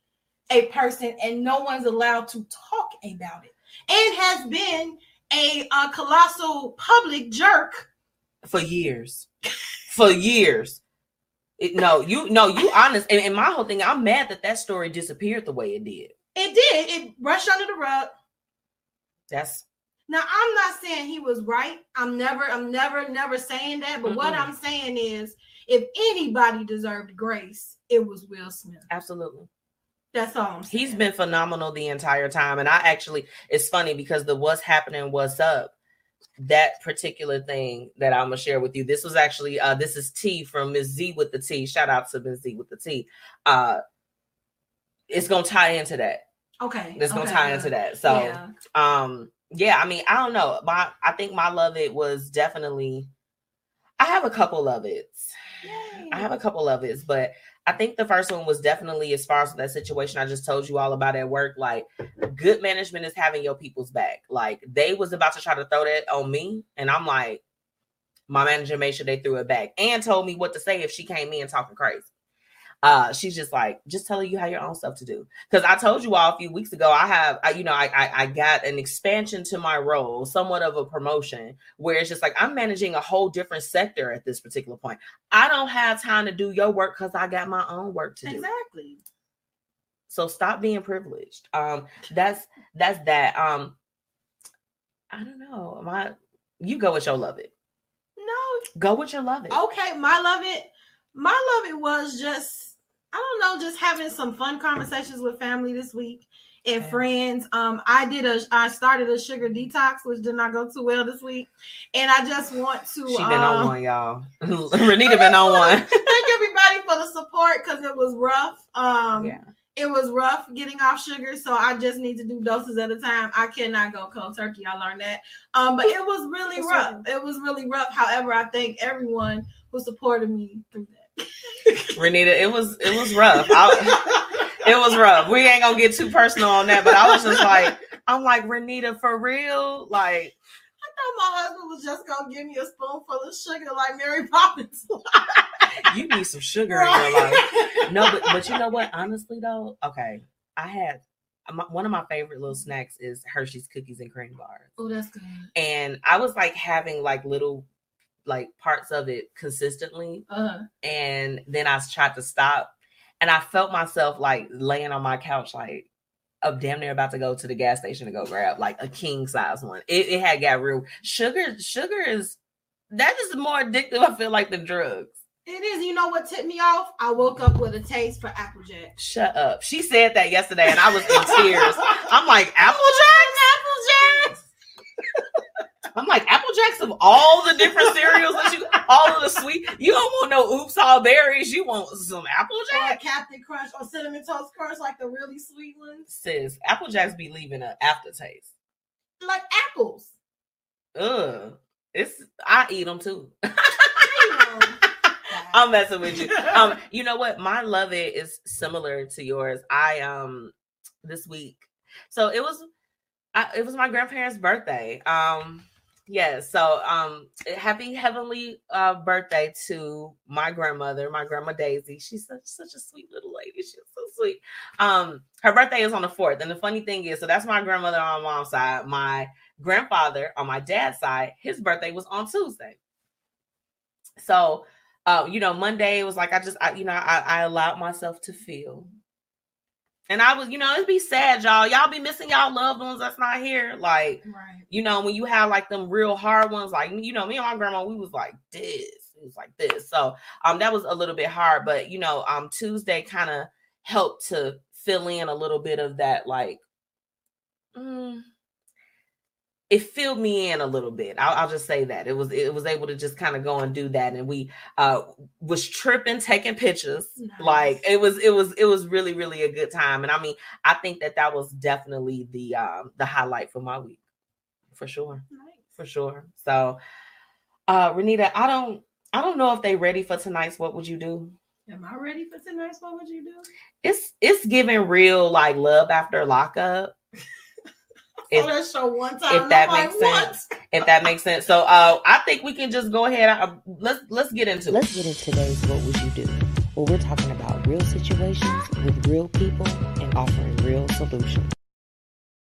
a person and no one's allowed to talk about it, and has been a, uh colossal public jerk. for years. For years. It- no, you no, you honest. And, and my whole thing, I'm mad that that story disappeared the way it did. It did. It rushed under the rug. That's Now I'm not saying he was right. I'm never, I'm never, never saying that. But what Mm-mm. I'm saying is, if anybody deserved grace, it was Will Smith. absolutely. That's all I'm saying. He's been phenomenal the entire time. And I actually, it's funny because the what's happening, what's up, that particular thing that I'm gonna share with you. This was actually uh this is T from Miss Z with the T. Shout out to Miss Z with the T. Uh it's gonna tie into that. okay. It's gonna okay, tie into that. So yeah. um yeah i mean i don't know my i think my love it was definitely i have a couple of it i have a couple of it but I think the first one was definitely as far as that situation I just told you all about at work. Like, good management is having your people's back. Like, they was about to try to throw that on me, and I'm like, my manager made sure they threw it back and told me what to say if she came in talking crazy. Uh, she's just like, just telling you how your own stuff to do. Because I told you all a few weeks ago, I have, I, you know, I, I I got an expansion to my role, somewhat of a promotion, where it's just like I'm managing a whole different sector at this particular point. I don't have time to do your work because I got my own work to do. Exactly. So stop being privileged. Um, that's that's that. Um, I don't know. My you go with your love it. No, Go with your love it. okay, my love it. My love it was just I don't know, just having some fun conversations with family this week and friends. Um, I did a I started a sugar detox, which did not go too well this week, and I just want to. She been on um, one, y'all. Renita been on one. Thank everybody for the support because it was rough. Um, Yeah. it was rough getting off sugar, so I just need to do doses at a time. I cannot go cold turkey. I learned that. Um, but it was really rough. It was really rough. However, I thank everyone who supported me through that. Renita, it was it was rough. I, it was rough. We ain't gonna get too personal on that, but I was just like, I'm like Renita for real. Like, I thought my husband was just gonna give me a spoonful of sugar like Mary Poppins. you need some sugar in your life. No, but but you know what? Honestly though, okay, I had one of my favorite little snacks is Hershey's cookies and cream bars. Oh, that's good. and I was like having like little like parts of it consistently, Uh, and then I tried to stop, and I felt myself like laying on my couch like. I'm damn near about to go to the gas station to go grab like a king size one. It, it had got real sugar. Sugar is that is more addictive. I feel like than drugs. it is. You know what tipped me off? I woke up with a taste for Applejack. Shut up. She said that yesterday, and I was in tears. I'm like Applejack, Applejack. I'm like Applejacks of all the different cereals that you, all of the sweet. You don't want no oops all berries. You want some Or Applejack. Captain Crunch or Cinnamon Toast Crunch, like the really sweet ones. Sis, Applejacks be leaving an aftertaste. Like apples. Ugh. It's I eat them too. I'm messing with you. Um, you know what? My love it is similar to yours. I um this week, so it was, I, it was my grandparents' birthday. Um, yeah. So um, happy heavenly uh birthday to my grandmother, my grandma Daisy. She's such such a sweet little lady. She's so sweet. Um, her birthday is on the fourth, and the funny thing is, so that's my grandmother on my mom's side. My grandfather on my dad's side, his birthday was on Tuesday. So uh, you know, Monday was like I just, I, you know, I, I allowed myself to feel, and I was, you know, it'd be sad, y'all. Y'all be missing y'all loved ones that's not here. Like, Right. you know, when you have like them real hard ones, like you know, me and my grandma, we was like this, it was like this. So, um, that was a little bit hard, but you know, um, Tuesday kind of helped to fill in a little bit of that, like, mm, it filled me in a little bit. I'll, I'll just say that it was it was able to just kind of go and do that, and we uh was tripping, taking pictures. Nice. Like it was it was it was really really a good time, and I mean I think that that was definitely the um the highlight for my week, for sure, Nice. for sure. So, uh Renita, I don't I don't know if they ready for tonight's. What would you do? Am I ready for tonight's? What would you do? It's it's giving real like love after lockup. I If- that show one time. if that I'm like, makes what? sense. if that makes sense. So uh I think we can just go ahead. Uh, let's let's get into it. Let's get into today's What Would You Do? Where we're talking about real situations with real people and offering real solutions.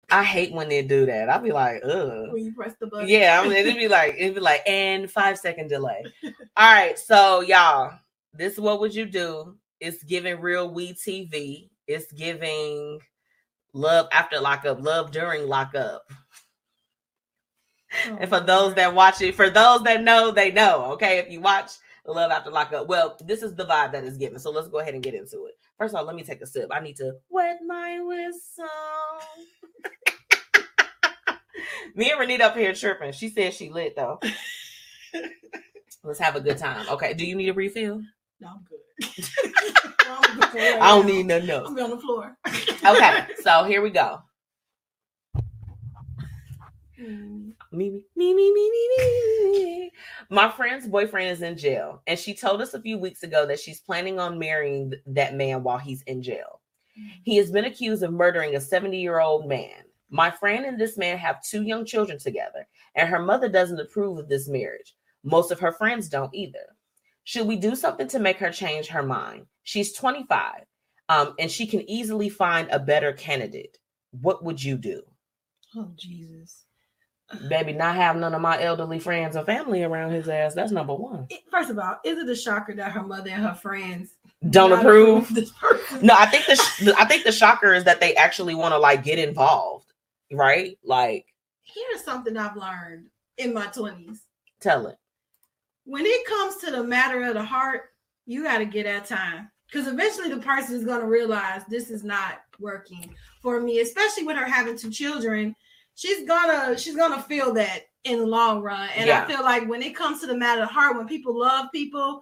I hate when they do that. I'll be like, ugh. When you press the button. Yeah, I mean it'd be like it'd be like and five second delay. All right, so y'all, this is what would you do? It's giving real we TV. It's giving love after lockup, love during lockup. Oh, And for those that watch it, for those that know, they know. Okay, if you watch Love After Lockup, well, this is the vibe that is given. So let's go ahead and get into it. First of all, let me take a sip. I need to wet my whistle. me and Renita up here tripping. She said she lit though. let's have a good time. Okay, do you need a refill? No, I'm good. I'm good right I don't now. need nothing else. I'm be on the floor. Okay, so here we go. Mm. Me, me, me, me, me, me. My friend's boyfriend is in jail, and she told us a few weeks ago that she's planning on marrying that man while he's in jail. He has been accused of murdering a 70 year old man. My friend and this man have two young children together, and her mother doesn't approve of this marriage. Most of her friends don't either. Should we do something to make her change her mind? She's 25, um, and she can easily find a better candidate. What would you do? Oh Jesus. Baby, not have none of my elderly friends or family around his ass. That's number one. First of all, is it a shocker that her mother and her friends Don't approve. person? No, I think the sh- I think the shocker is that they actually want to like get involved, right? Like, Here's something I've learned in my 20s. tell it. When it comes to the matter of the heart, you got to get that time. Because eventually the person is going to realize this is not working for me, especially with her having two children. She's gonna she's gonna feel that in the long run. And Yeah. I feel like when it comes to the matter of the heart, when people love people,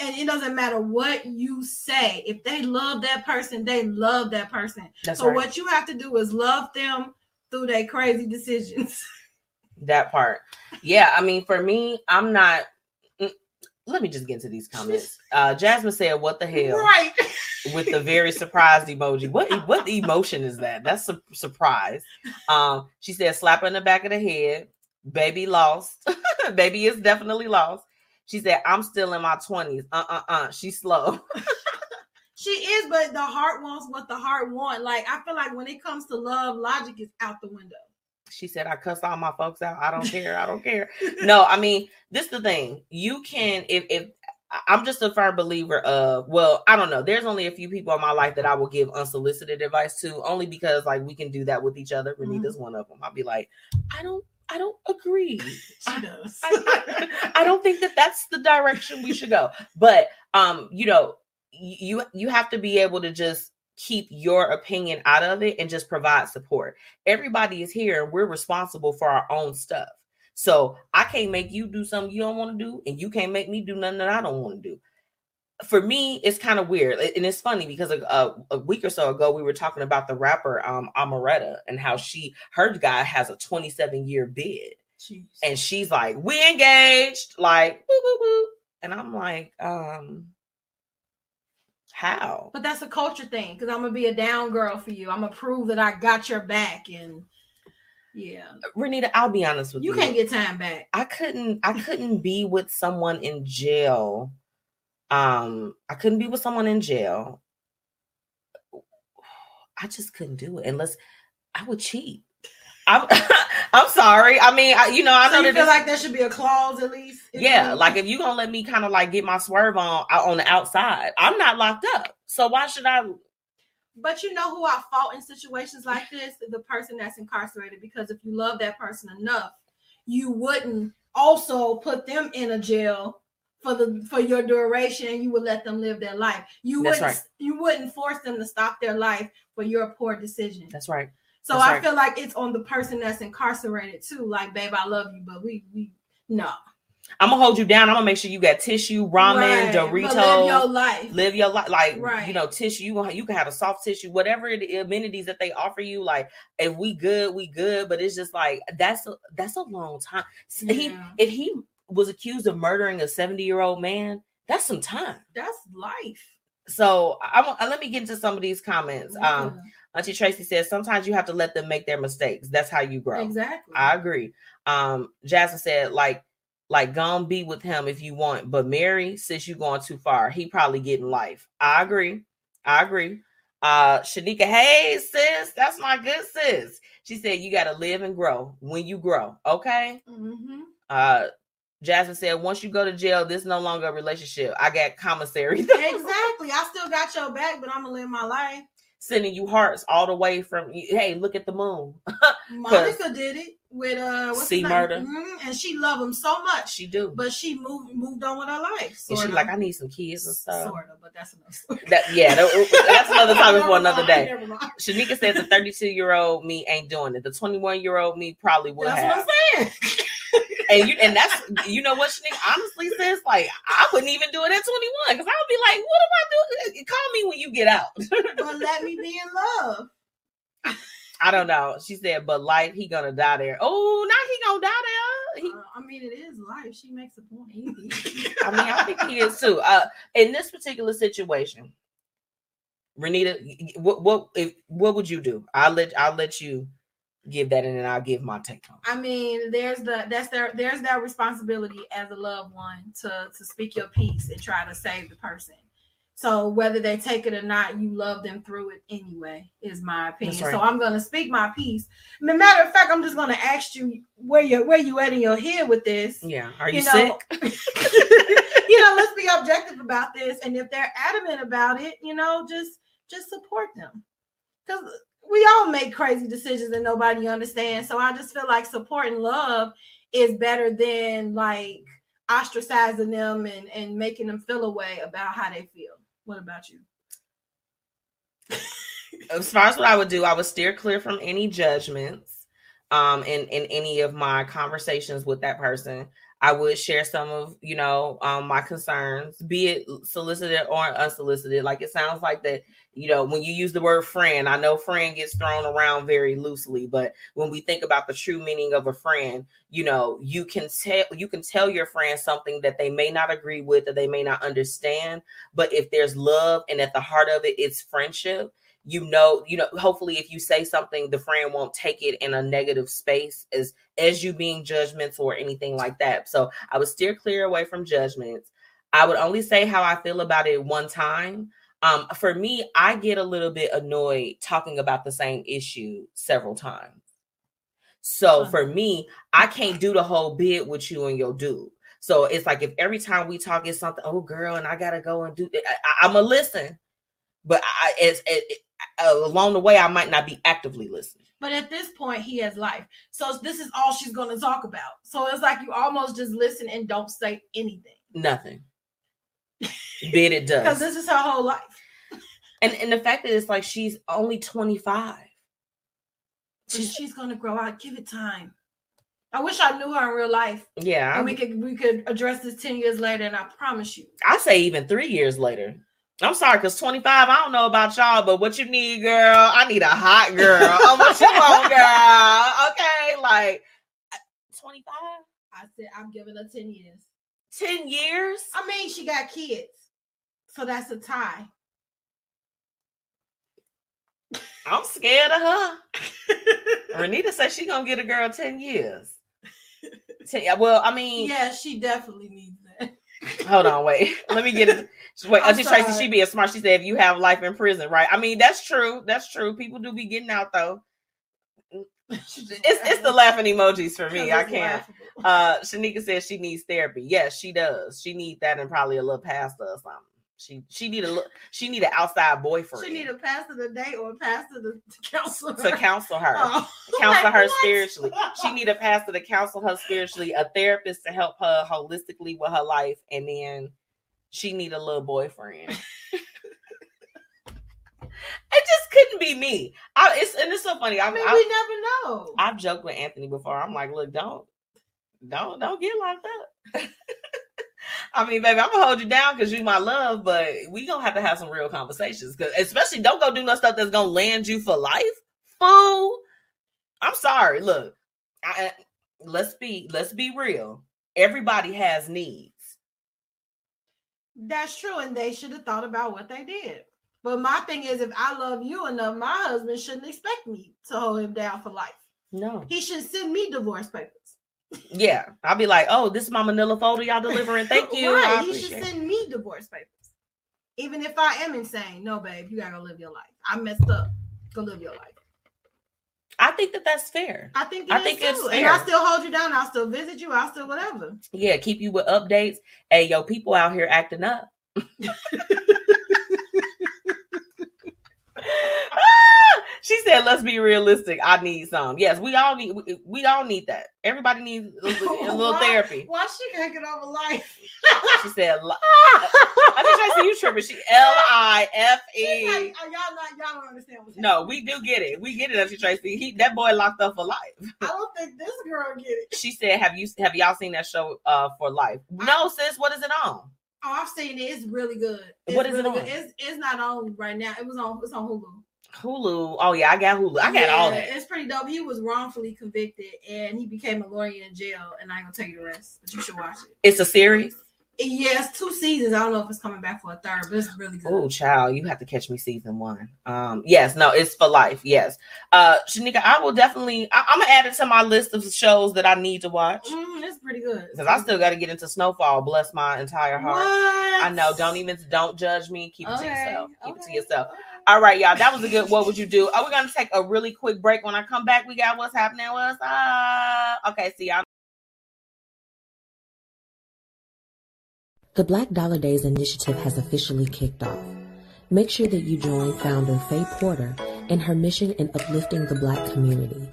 and it doesn't matter what you say, if they love that person, they love that person. That's so right. what you have to do is love them through their crazy decisions. that part. Yeah, I mean, for me, I'm not. Let me just get into these comments. Uh, Jasmine said, "What the hell?" right. with the very surprised emoji. What what emotion is that? That's a surprise. Um, she said, slap her in the back of the head. Baby lost. Baby is definitely lost. She said, I'm still in my 20s. Uh-uh uh. She's slow. She is, but the heart wants what the heart want. Like I feel like when it comes to love, logic is out the window. She said, I cuss all my folks out. I don't care. I don't care. No, I mean, this is the thing. You can if if I'm just a firm believer of well, I don't know. There's only a few people in my life that I will give unsolicited advice to, only because like we can do that with each other. Renita's one of them. I'll be like, I don't, I don't agree. She does. I, I- I don't think that that's the direction we should go. But um, you know, you you have to be able to just keep your opinion out of it and just provide support. Everybody is here and we're responsible for our own stuff. So I can't make you do something you don't want to do, and you can't make me do nothing that I don't want to do. For me, it's kind of weird, and it's funny because a, a, week or so ago we were talking about the rapper um Amaretta and how she her guy has a 27 year bid Jeez. and she's like, "We engaged," like, woo, woo, woo. and I'm like, um, how? But that's a culture thing because I'm gonna be a down girl for you. I'm gonna prove that I got your back, and yeah, Renita, I'll be honest with you. you can't get time back. I couldn't. I couldn't be with someone in jail. Um, I couldn't be with someone in jail. I just couldn't do it unless I would cheat. I'm. I'm sorry. I mean, I, you know, I So know that feel like there should be a clause at least. Yeah, mm-hmm. like if you gonna let me kind of like get my swerve on on the outside, I'm not locked up. So why should I? But you know who I fought in situations like this? The person that's incarcerated. Because if you love that person enough, you wouldn't also put them in a jail for the for your duration and you would let them live their life. You That's wouldn't right. you wouldn't force them to stop their life for your poor decision. That's right. So that's I right. feel like it's on the person that's incarcerated too. Like, babe, I love you, but we we no. I'm gonna hold you down. I'm gonna make sure you got tissue, ramen, Right, Doritos. live your life. live your life like Right. you know tissue you, you can have a soft tissue whatever the amenities that they offer you like if we good we good but it's just like that's a that's a long time S- he if he was accused of murdering a 70 year old man that's some time That's life. so I, want let me get into some of these comments um auntie tracy says sometimes you have to let them make their mistakes that's how you grow exactly. I agree. Um, Jasmine said, like, like gonna be with him if you want, but Mary, since you going too far, he probably getting life. I agree. I agree. Uh Shanika, hey sis, that's my good sis. She said you gotta live and grow when you grow. Okay. Mhm. Uh Jasmine said, once you go to jail, this no longer a relationship. I got commissary Exactly. I still got your back, but I'm gonna live my life. sending you hearts all the way from hey, look at the moon. Monica did it with uh what's name? murder. Mhm, and she loved him so much, She do. but she moved moved on with her life. and Sort she of. like, I need some kids and stuff. Sort of, but that's another story. That yeah, that- that's another topic for another day. Shanika says the 32 year old me ain't doing it. The 21 year old me probably would That's have. what I'm saying. And you and that's you know what Shanika honestly says like I wouldn't even do it at 21 because I would be like, what am I doing? Call me when you get out. but let me be in love. I don't know. She said, but life, he gonna die there. Oh, now he gonna die there. He, Uh, I mean, it is life. She makes a point. Easy. I mean, I think he is too. Uh, in this particular situation, Renita, what what if what would you do? I'll let I'll let you give that, and then I'll give my take on. it. I mean, there's the that's their there's that responsibility as a loved one to to speak your piece and try to save the person. So whether they take it or not, you love them through it anyway, is my opinion. Right. So I'm gonna speak my piece. Matter of fact, I'm just gonna ask you where you where you at in your head with this. Yeah, are you, You know, sick? you know, let's be objective about this. And if they're adamant about it, you know, just just support them. Because we all make crazy decisions and nobody understands. So I just feel like support and love is better than like ostracizing them and, and making them feel a way about how they feel. What about you? as far as what I would do, I would steer clear from any judgments um in in any of my conversations with that person. I would share some of, you know, um my concerns, be it solicited or unsolicited. Like it sounds like that, you know, when you use the word friend, I know friend gets thrown around very loosely, but when we think about the true meaning of a friend, you know, you can tell you can tell your friend something that they may not agree with, that they may not understand, but if there's love and at the heart of it, it's friendship you know you know hopefully if you say something the friend won't take it in a negative space as as you being judgmental or anything like that. So i would steer clear away from judgments. I would only say how i feel about it one time. Um for me i get a little bit annoyed talking about the same issue several times. So for me i can't do the whole bid with you and your dude. So it's like if every time we talk it's something oh girl and i gotta go and do I, I, i'm a listen but I, as, as, uh, along the way, I might not be actively listening. But at this point, he has life. So this is all she's going to talk about. So it's like you almost just listen and don't say anything Nothing. Bid it does. because this is her whole life. And and the fact that it's like she's only 25. She's she's going to grow out. Give it time. I wish I knew her in real life, yeah. and we could we could address this ten years later. And I promise you, I say even three years later. I'm sorry, because 25, I don't know about y'all, but what you need, girl, I need a hot girl. oh, what you want, girl? Okay, like uh, 25, I said I'm giving her ten years. 10 years. I mean, she got kids, so that's a tie. I'm scared of her. Renita said she gonna get a girl 10 years. 10, yeah, well, I mean, Yeah, she definitely needs that. hold on, wait. Let me get it. Wait, I'm Auntie Tracy, she being smart. She said, if you have life in prison, right? I mean, that's true. That's true. People do be getting out though. It's it's the laughing emojis for me. I can't. Uh Shanika says she needs therapy. Yes, she does. She needs that and probably a little pastor or something. She she need a look she need an outside boyfriend She need a pastor today or a pastor to, to counsel to her. counsel her. Oh, counsel like, her what? spiritually. She need a pastor to counsel her spiritually, a therapist to help her holistically with her life, and then she need a little boyfriend. it just couldn't be me. I, it's and it's so funny. I I mean, I, we never know. I've joked with Anthony before. I'm like, look, don't, don't, don't get locked up. I mean, baby, I'm gonna hold you down because you my love, but we gonna have to have some real conversations. Cause especially don't go do no stuff that's gonna land you for life. Fool. I'm sorry. Look, I, let's be let's be real. Everybody has needs. That's true, and they should have thought about what they did. But my thing is, if I love you enough, my husband shouldn't expect me to hold him down for life. No. He should send me divorce papers. Yeah, I'll be like, oh, this is my Manila folder y'all delivering. Thank you. Right, he should it. send me divorce papers. Even if I am insane, no, babe, you gotta live your life. I messed up. Go live your life. I think that that's fair. I think I think it's too. And I fair. still hold you down. I'll still visit you. I'll still whatever. Yeah, keep you with updates. Hey, yo, people out here acting up. she said, "Let's be realistic. I need some. Yes, we all need. We, we all need that. Everybody needs a, little- a little Why- therapy." Why she can't get over life? She said, li- "I think I see you tripping." She L I F E. y'all not y'all don't understand No, we do get it. We get it, Auntie Tracy. He that boy locked up for life. I don't think this girl get it. She said, "Have you have y'all seen that show uh for life?" No, sis. What is it on? Oh, I've seen it. It's really good. It's What is it on? Good. It's it's not on right now. It was on it's on Hulu. Hulu. Oh yeah, I got Hulu. I got all that. It's pretty dope. He was wrongfully convicted and he became a lawyer in jail. And I ain't gonna tell you the rest, but you should watch it. It's a series. Yes, two seasons. I don't know if it's coming back for a third, but it's really good. Oh, child, you have to catch me season one. Um, yes, no, it's for life. Yes, uh, Shanika, I will definitely. I, I'm gonna add it to my list of shows that I need to watch Mm, it's pretty good. because I still got to get into Snowfall. Bless my entire heart. What? I know. Don't even don't judge me. Keep it to yourself. Keep it to yourself. okay. All right, y'all. That was a good. What would you do? Oh, we're gonna take a really quick break. When I come back, we got what's happening. What's up? Okay, see y'all. The Black Dollar Days initiative has officially kicked off. Make sure that you join founder Faye Porter in her mission in uplifting the Black community.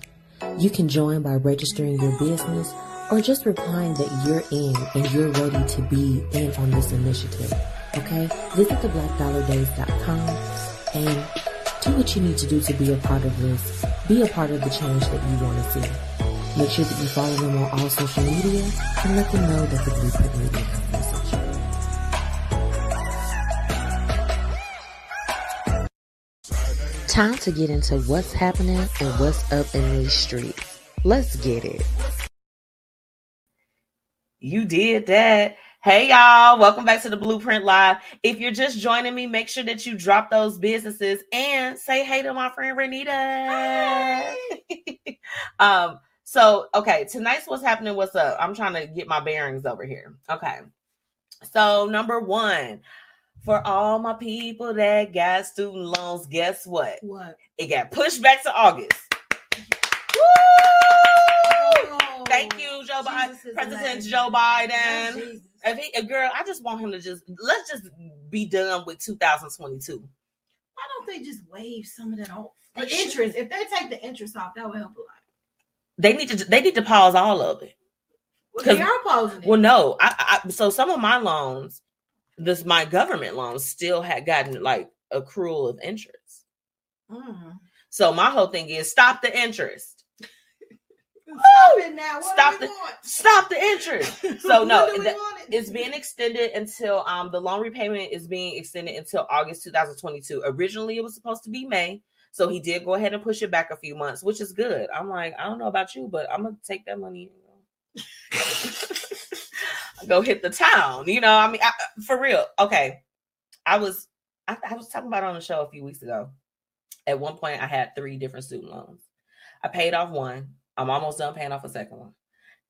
You can join by registering your business or just replying that you're in and you're ready to be in on this initiative. Okay? Visit theblackdollardays.com and do what you need to do to be a part of this. Be a part of the change that you want to see. Make sure that you follow them on all social media and let them know that the Blueprint Media Company sent you. Time to get into what's happening and what's up in these streets. Let's get it. You did that. Hey y'all, welcome back to the Blueprint Live. If you're just joining me, make sure that you drop those businesses and say hey to my friend Renita. um, so okay, tonight's what's happening, what's up? I'm trying to get my bearings over here. Okay. So number one, for all my people that got student loans, guess what? What? It got pushed back to August. Woo! Thank you, Joe Biden, Jesus President amazing. Joe Biden. Jesus. If he, a girl, I just want him to just let's just be done with 2022. Why don't they just waive some of that off? They The should. interest. If they take the interest off, that would help a lot. They need to they need to pause all of it. Well, they are pausing it. Well, no, I, I so some of my loans, this my government loans still had gotten like accrual of interest. Mm. So my whole thing is stop the interest. Stop it now. What Stop the- want? Stop the interest. So no, When do we that- want it? it's being extended until um the loan repayment is being extended until August 2022. Originally it was supposed to be May. So he did go ahead and push it back a few months, which is good. I'm like, I don't know about you, but I'm gonna take that money. go hit the town. You know, I mean, I, for real. Okay. I was I, I was talking about it on the show a few weeks ago. At one point, I had three different student loans. I paid off one. I'm almost done paying off a second one.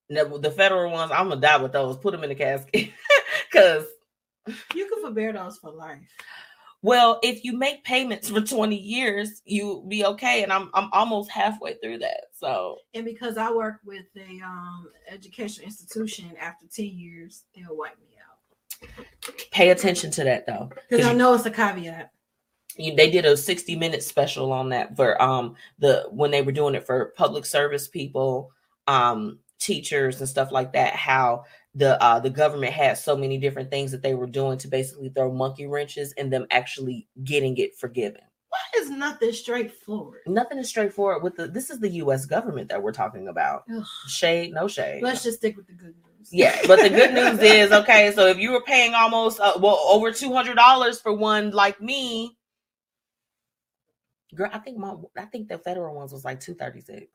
The, the federal ones, I'm gonna die with those. Put them in the casket. Cause You can forbear those for life. well, if you make payments for 20 years, you be okay. And I'm I'm almost halfway through that. So And because I work with a um educational institution, after 10 years, they'll wipe me out. pay attention to that though. Because I know it's a caveat. They did a 60 minute special on that for um the when they were doing it for public service people, um, teachers and stuff like that, how the uh the government had so many different things that they were doing to basically throw monkey wrenches in them actually getting it forgiven. Why is nothing straightforward? Nothing is straightforward with the this is the US government that we're talking about. Ugh. Shade, no shade. Let's just stick with the good news. Yeah, but the good news is okay. So if you were paying almost uh, well over two hundred dollars for one like me, girl, I think my I think the federal ones was like two thirty six,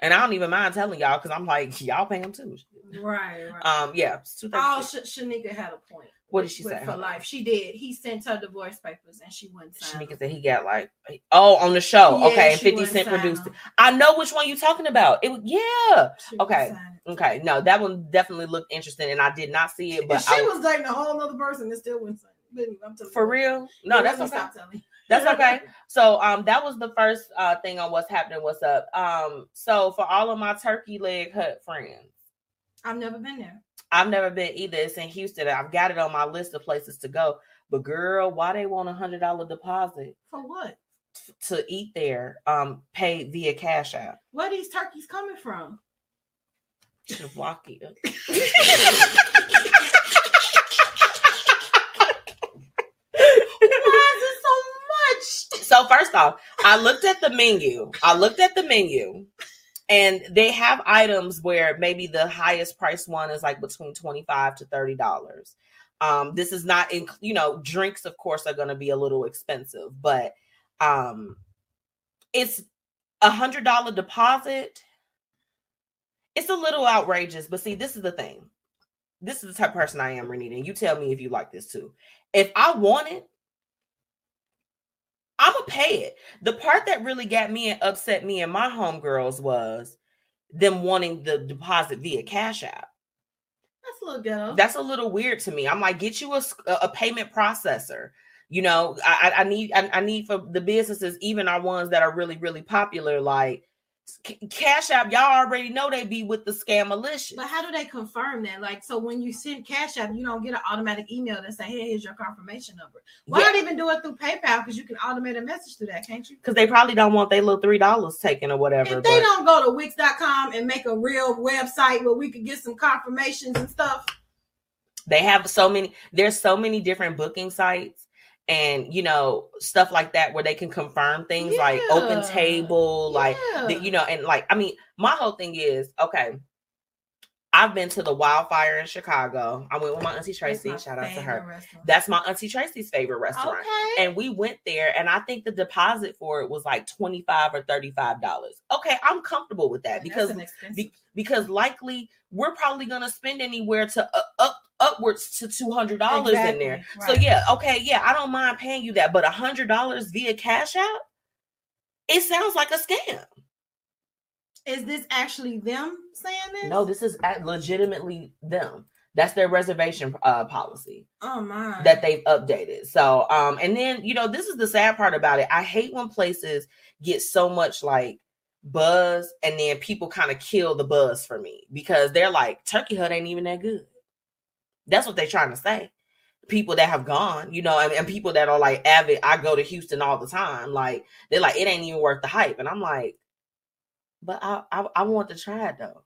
and I don't even mind telling y'all because I'm like y'all pay them too. Right, right. Um, yeah, Oh. Sh- Shanika had a point. What did she with say? For life, she did. He sent her divorce papers, and she wouldn't sign. Shanika them. said he got like oh on the show. Yeah, okay, Fifty wouldn't Cent produced it. them. I know which one you're talking about. It was yeah. She Okay. Okay, no, that one definitely looked interesting, and I did not see it. But she I, was dating a whole other person and still wouldn't sign it. Believe me, I'm telling for real, no, Yeah, that's what. Stop telling you. That's okay. So um that was the first uh thing on what's happening, what's up. Um so for all of my turkey leg hut friends, I've never been there. I've never been either. It's in Houston. I've got it on my list of places to go. But girl, why they want a hundred dollar deposit For what? to eat there? Um, pay via Cash App. Where these turkeys coming from? Milwaukee. Why is it so first off, I looked at the menu. I looked at the menu, and they have items where maybe the highest price one is like between twenty five to thirty dollars. Um, this is not in, you know, drinks of course are going to be a little expensive, but um it's a hundred dollar deposit. It's a little outrageous, but see, this is the thing. This is the type of person I am, Renita. And you tell me if you like this too. If I want it, I'm gonna pay it. The part that really got me and upset me and my homegirls was them wanting the deposit via Cash App. That's a little ghetto. That's a little weird to me. I'm like, get you a, a payment processor. You know, I, I need I, I need for the businesses, even our ones that are really really popular, like Cash App, y'all already know they be with the scam militia. But how do they confirm that? Like, so when you send Cash App, you don't get an automatic email that say, "Hey, here's your confirmation number." Why yeah. not even do it through PayPal? Because you can automate a message through that, can't you? Because they probably don't want their little three dollars taken or whatever. If they don't go to Wix.com and make a real website where we could get some confirmations and stuff. They have so many. There's so many different booking sites and you know stuff like that where they can confirm things yeah. like open table yeah. like the, you know and like i mean my whole thing is okay I've been to the wildfire in Chicago. I went with my auntie Tracy. Shout out to her. Restaurant. That's my auntie Tracy's favorite restaurant. Okay. And we went there, and I think the deposit for it was like twenty five or thirty five dollars. Okay, I'm comfortable with that because be, because likely we're probably gonna spend anywhere to uh, upwards to two hundred dollars exactly. in there. Right. So yeah, okay, yeah, I don't mind paying you that, but a hundred dollars via Cash App, it sounds like a scam. Is this actually them saying this? No, this is legitimately them. That's their reservation uh, policy. Oh my. That they've updated. So um and then you know this is the sad part about it. I hate when places get so much like buzz and then people kind of kill the buzz for me because they're like Turkey Hut ain't even that good. That's what they're trying to say. People that have gone, you know, and, and people that are like avid, I go to Houston all the time. Like they're like, it ain't even worth the hype. And I'm like, but I I, I want to try it though.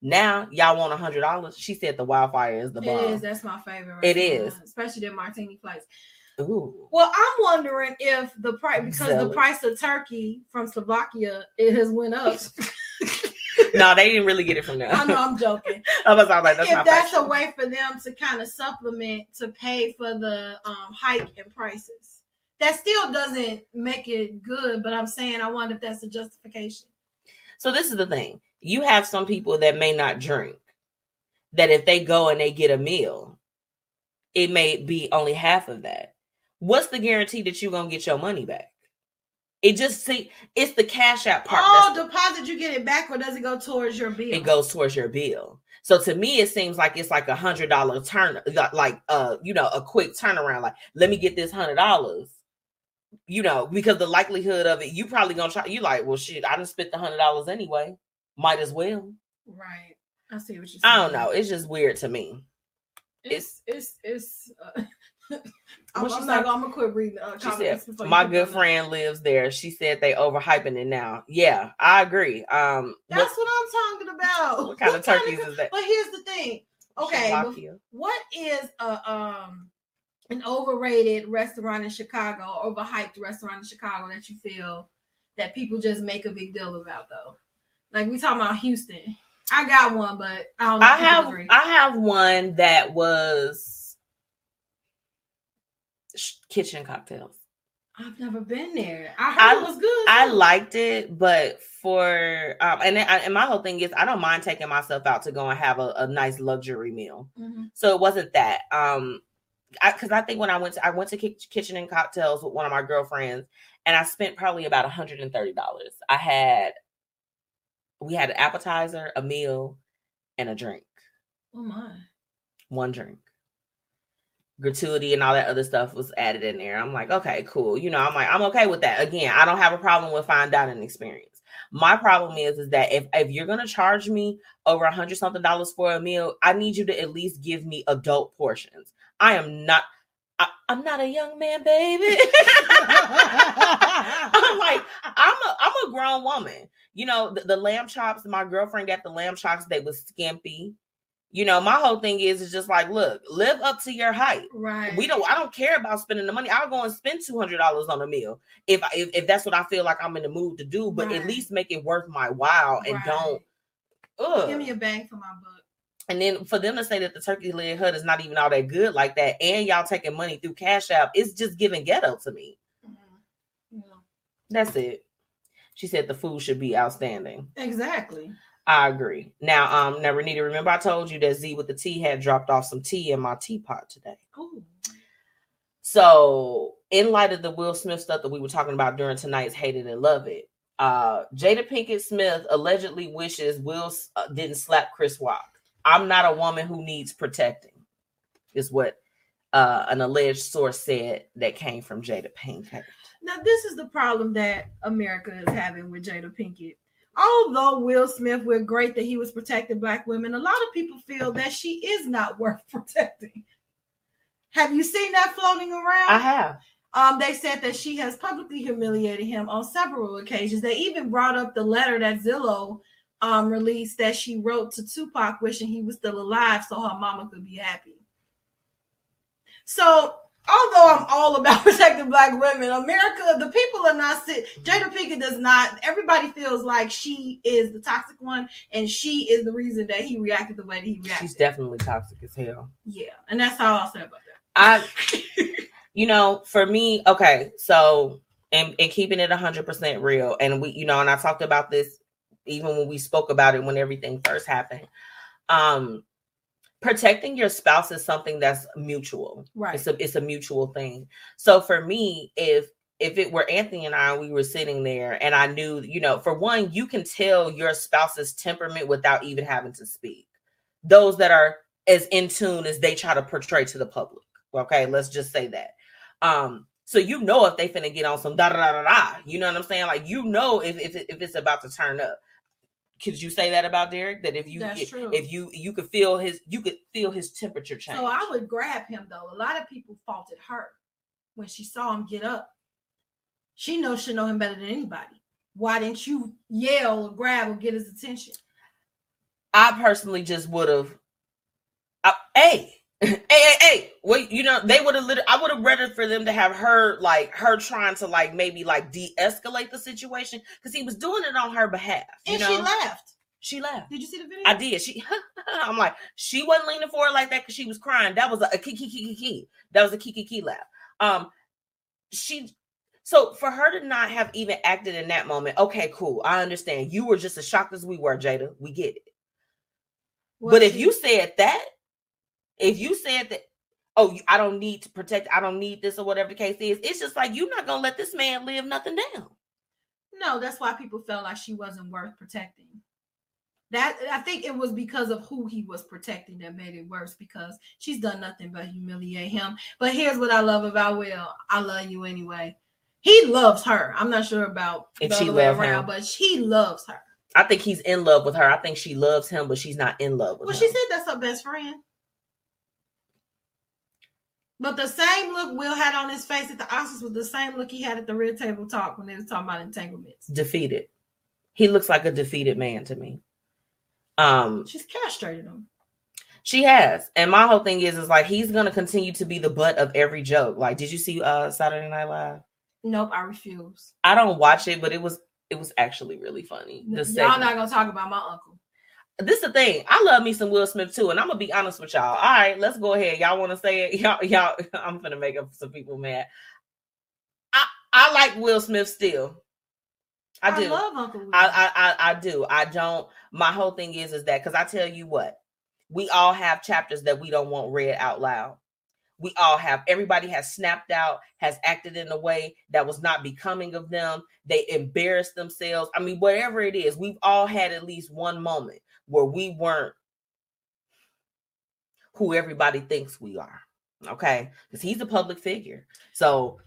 Now y'all want a hundred dollars. She said the wildfire is the bomb. It is. That's my favorite. It is, especially the martini flights. Ooh. Well, I'm wondering if the price because the price of turkey from Slovakia it has went up. no, they didn't really get it from them. I know I'm joking. I was like, that's if that's a way for them to kind of supplement to pay for the um, hike in prices. That still doesn't make it good, but I'm saying I wonder if that's a justification. So this is the thing. You have some people that may not drink. That if they go and they get a meal, it may be only half of that. What's the guarantee that you're gonna get your money back? It just see it's the cash out part. Oh, deposit you get it back, or does it go towards your bill? It goes towards your bill. So to me, it seems like it's like a hundred dollar turn, like uh, you know, a quick turnaround. Like, let me get this hundred dollars, you know, because the likelihood of it, you probably gonna try. You like, well, shit, I didn't spend the hundred dollars anyway. Might as well. Right. I see what you're saying. I don't know. It's just weird to me. It's it's it's. it's uh, I'm, I'm not. I'm gonna quit reading. Uh, she said, "My good friend lives there." She said they overhyping it now. Yeah, I agree. Um, that's what, what I'm talking about. What kind of turkeys is that? But here's the thing. Okay, what is a um an overrated restaurant in Chicago, overhyped restaurant in Chicago that you feel that people just make a big deal about though? Like we talking about Houston. I got one, but I, I have I have one that was kitchen cocktails. I've never been there. I heard I, it was good. I liked it, but for um, and and my whole thing is I don't mind taking myself out to go and have a, a nice luxury meal. Mm-hmm. So it wasn't that. Um, because I, I, think when I went to I went to kitchen and cocktails with one of my girlfriends, and I spent probably about one hundred and thirty dollars. I had we had an appetizer, a meal, and a drink. Oh my! One drink gratuity and all that other stuff was added in there. I'm like, okay, cool. You know, I'm like, I'm okay with that. Again, I don't have a problem with fine dining an experience. My problem is, is that if, if you're gonna charge me over a hundred something dollars for a meal, I need you to at least give me adult portions. I am not I, am not a young man, baby. I'm like, I'm a I'm a grown woman. You know, the, the lamb chops, my girlfriend got the lamb chops, they was skimpy. You know, my whole thing is is just like, look, live up to your height. Right. We don't. I don't care about spending the money. I'll go and spend two hundred dollars on a meal if, if if that's what I feel like I'm in the mood to do. But right. at least make it worth my while and right. don't. Ugh. Give me a bang for my buck. And then for them to say that the turkey leg hut is not even all that good like that, and y'all taking money through Cash App, it's just giving ghetto to me. Mm-hmm. Yeah. That's it. She said the food should be outstanding. Exactly. I agree. Now, um, now to remember I told you that Z with the T had dropped off some tea in my teapot today. Ooh. So, in light of the Will Smith stuff that we were talking about during tonight's Hate It and Love It, uh, Jada Pinkett Smith allegedly wishes Will uh, didn't slap Chris Rock. I'm not a woman who needs protecting, is what uh, an alleged source said that came from Jada Pinkett. Now, this is the problem that America is having with Jada Pinkett. Although Will Smith, we're great that he was protecting black women, a lot of people feel that she is not worth protecting. Have you seen that floating around? I have. Um, they said that she has publicly humiliated him on several occasions. They even brought up the letter that Zillow um, released that she wrote to Tupac wishing he was still alive so her mama could be happy. So although I'm all about protecting black women, America, the people are not sit. Jada Pinkett does not. Everybody feels like she is the toxic one, and she is the reason that he reacted the way that he reacted. She's definitely toxic as hell. Yeah, and that's how I'll say about that. I, you know, for me, okay, so and, and keeping it hundred percent real, and we, you know, and I talked about this even when we spoke about it when everything first happened. Um, protecting your spouse is something that's mutual. Right. It's a it's a mutual thing. So for me, if if it were Anthony and I, we were sitting there and I knew, you know, for one, you can tell your spouse's temperament without even having to speak. Those that are as in tune as they try to portray to the public. Okay, let's just say that. Um, so you know if they finna get on some da da da da, da. you know what I'm saying? Like you know if if, if it's about to turn up could you say that about Derek? That if you if, if, you you could feel his you could feel his temperature change. So I would grab him though. A lot of people faulted her when she saw him get up. She knows she know him better than anybody. Why didn't you yell or grab or get his attention? I personally just would have. Hey, hey, hey, hey, well, you know, they would have literally, I would have rather for them to have her, like, her trying to, like, maybe, like, de escalate the situation because he was doing it on her behalf. and know? she left. She left. Did you see the video? I did. She, I'm like, she wasn't leaning forward like that because she was crying. That was a, a key, key, key. That was a key, key laugh. Um, she, so for her to not have even acted in that moment, okay, cool. I understand. You were just as shocked as we were, Jada. We get it. Well, but if you said that, if you said that, oh, I don't need to protect, I don't need this or whatever the case is, it's just like you're not gonna let this man live nothing down. No, that's why people felt like she wasn't worth protecting. That I think it was because of who he was protecting that made it worse because she's done nothing but humiliate him. But here's what I love about Will. I love you anyway. He loves her. I'm not sure about if she loves around, him. but she loves her. I think he's in love with her. I think she loves him, but she's not in love with well, him. Well, she said that's her best friend. But the same look Will had on his face at the Oscars was the same look he had at the Red Table Talk when they was talking about entanglements. Defeated. He looks like a defeated man to me. Um, she's castrated him. She has, and my whole thing is, is like he's gonna continue to be the butt of every joke. Like, did you see uh Saturday Night Live? Nope, I refuse. I don't watch it, but it was it was actually really funny. Y'all segment. not gonna talk about my uncle this is the thing. I love me some Will Smith too, and I'm gonna be honest with y'all. All right, let's go ahead. Y'all want to say it? Y'all, y'all. I'm gonna make up some people mad. I I like Will Smith still. I do. I love Uncle Will. I, I I do. I don't. My whole thing is is that because I tell you what, we all have chapters that we don't want read out loud. We all have. Everybody has snapped out, has acted in a way that was not becoming of them. They embarrassed themselves. I mean, whatever it is, we've all had at least one moment where we weren't who everybody thinks we are. Okay, because he's a public figure. So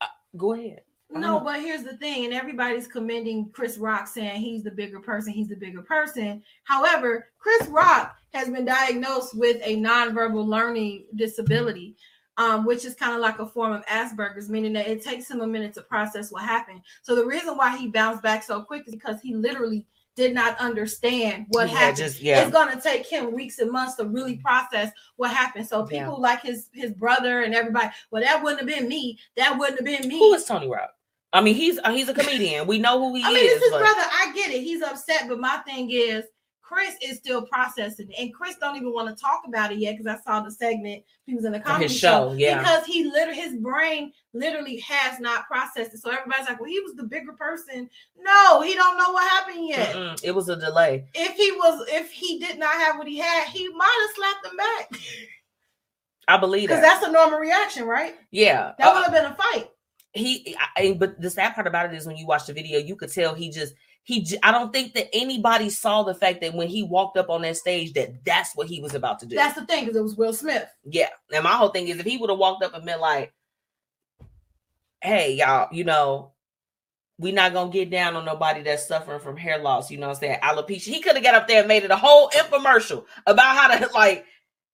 uh, go ahead. No, but here's the thing, and everybody's commending Chris Rock saying he's the bigger person, he's the bigger person. However, Chris Rock has been diagnosed with a nonverbal learning disability, um, which is kind of like a form of Asperger's, meaning that it takes him a minute to process what happened. So the reason why he bounced back so quick is because he literally did not understand what yeah, happened. Just, yeah. It's gonna take him weeks and months to really process what happened. So people yeah. like his his brother and everybody, well, that wouldn't have been me. That wouldn't have been me. Who is Tony Rock? I mean, he's uh, he's a comedian. We know who he I is. mean, it's his but... brother. I get it. He's upset, but my thing is, Chris is still processing it, and Chris don't even want to talk about it yet because I saw the segment he was in the comedy his show, yeah. because he literally his brain literally has not processed it. So everybody's like, "Well, he was the bigger person." No, he don't know what happened yet. Mm-mm, it was a delay. If he was, if he did not have what he had, he might have slapped him back I believe because that. that's a normal reaction, right? yeah. That Uh, would have been a fight. he I, but the sad part about it is when you watch the video you could tell he just he i don't think that anybody saw the fact that when he walked up on that stage that that's what he was about to do That's the thing because it was Will Smith. yeah and my whole thing is if he would have walked up and been like hey y'all you know we not gonna get down on nobody that's suffering from hair loss you know what i'm saying alopecia he could have got up there and made it a whole infomercial about how to like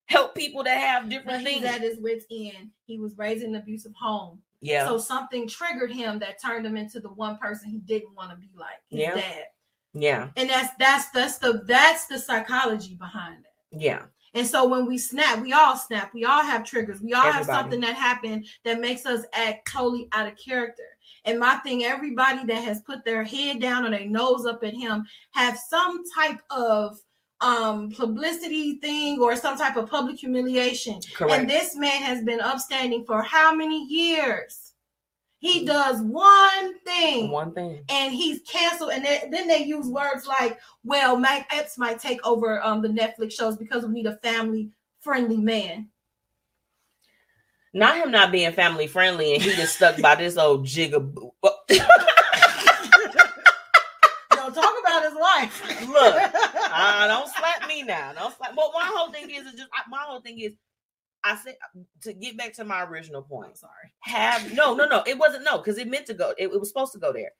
help people that have different he's things at his wits end. He was raised in an abusive home. Yeah So something triggered him that turned him into the one person he didn't want to be like his Yeah. dad. yeah And that's that's that's the that's the psychology behind it. yeah And so when we snap, we all snap. We all have triggers. We all have something that happened that makes us act totally out of character. And my thing, everybody that has put their head down or their nose up at him have some type of um publicity thing or some type of public humiliation. correct And this man has been upstanding for how many years? He does one thing one thing and he's canceled. And then, then they use words like, well, Mike Epps might take over um, the Netflix shows because we need a family friendly man. Not him not being family friendly and he just stuck by this old jigaboo. Talk about his wife. Look, uh, don't slap me now. Don't slap. But my whole thing is, is just my whole thing is, I said to get back to my original point. sorry. Have no, no, no. It wasn't no because it meant to go. It, it was supposed to go there.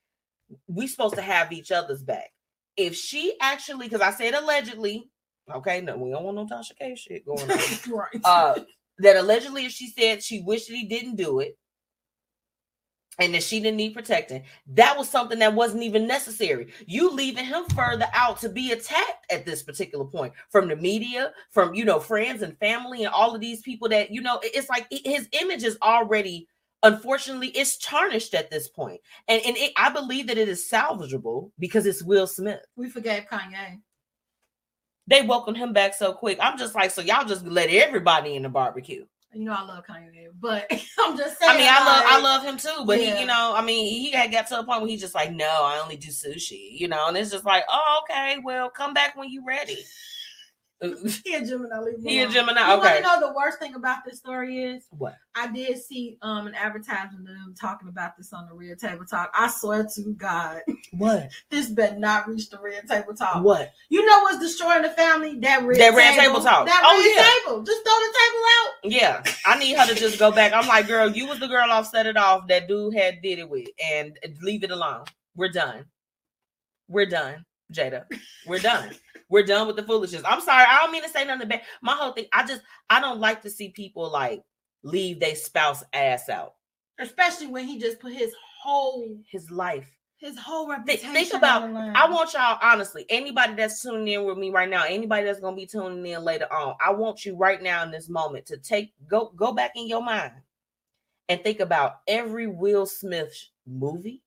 We supposed to have each other's back. If she actually, because I said allegedly, okay, no, we don't want no Tasha K shit going on. right. uh that allegedly if she said she wished that he didn't do it and that she didn't need protecting. That was something that wasn't even necessary. You leaving him further out to be attacked at this particular point from the media from you know friends and family and all of these people that you know it's like his image is already unfortunately it's tarnished at this point. point. And and it, i believe that it is salvageable because it's will smith. We forgave Kanye. they welcomed him back so quick. I'm just like so y'all just let everybody in the barbecue You know I love Kanye, but I'm just saying. I mean, I love I love him too, but Yeah. he, you know, I mean, he had got to a point where he's just like, no, I only do sushi, you know, and it's just like, oh, okay, well, come back when you're ready. He a Gemini. He a alone. Gemini, You wanna know the worst thing about this story is What? I did see um an advertisement of them talking about this on the Red Table Talk. I swear to God, What? this better not reach the Red Table Talk. What? You know what's destroying the family? That red, That Red Table Talk. That Oh, red yeah. table. Just throw the table out. Yeah, I need her to just go back. I'm like, girl, you was the girl off set it off that dude had did it with, and leave it alone. We're done. We're done, Jada. We're done. We're done with the foolishness. I'm sorry. I don't mean to say nothing bad. My whole thing, I just I don't like to see people like leave their spouse ass out. Especially when he just put his whole His life. his whole reputation. think about. on the line. I want y'all honestly. Anybody that's tuning in with me right now, anybody that's gonna be tuning in later on, I want you right now in this moment to take go go back in your mind and think about every Will Smith movie.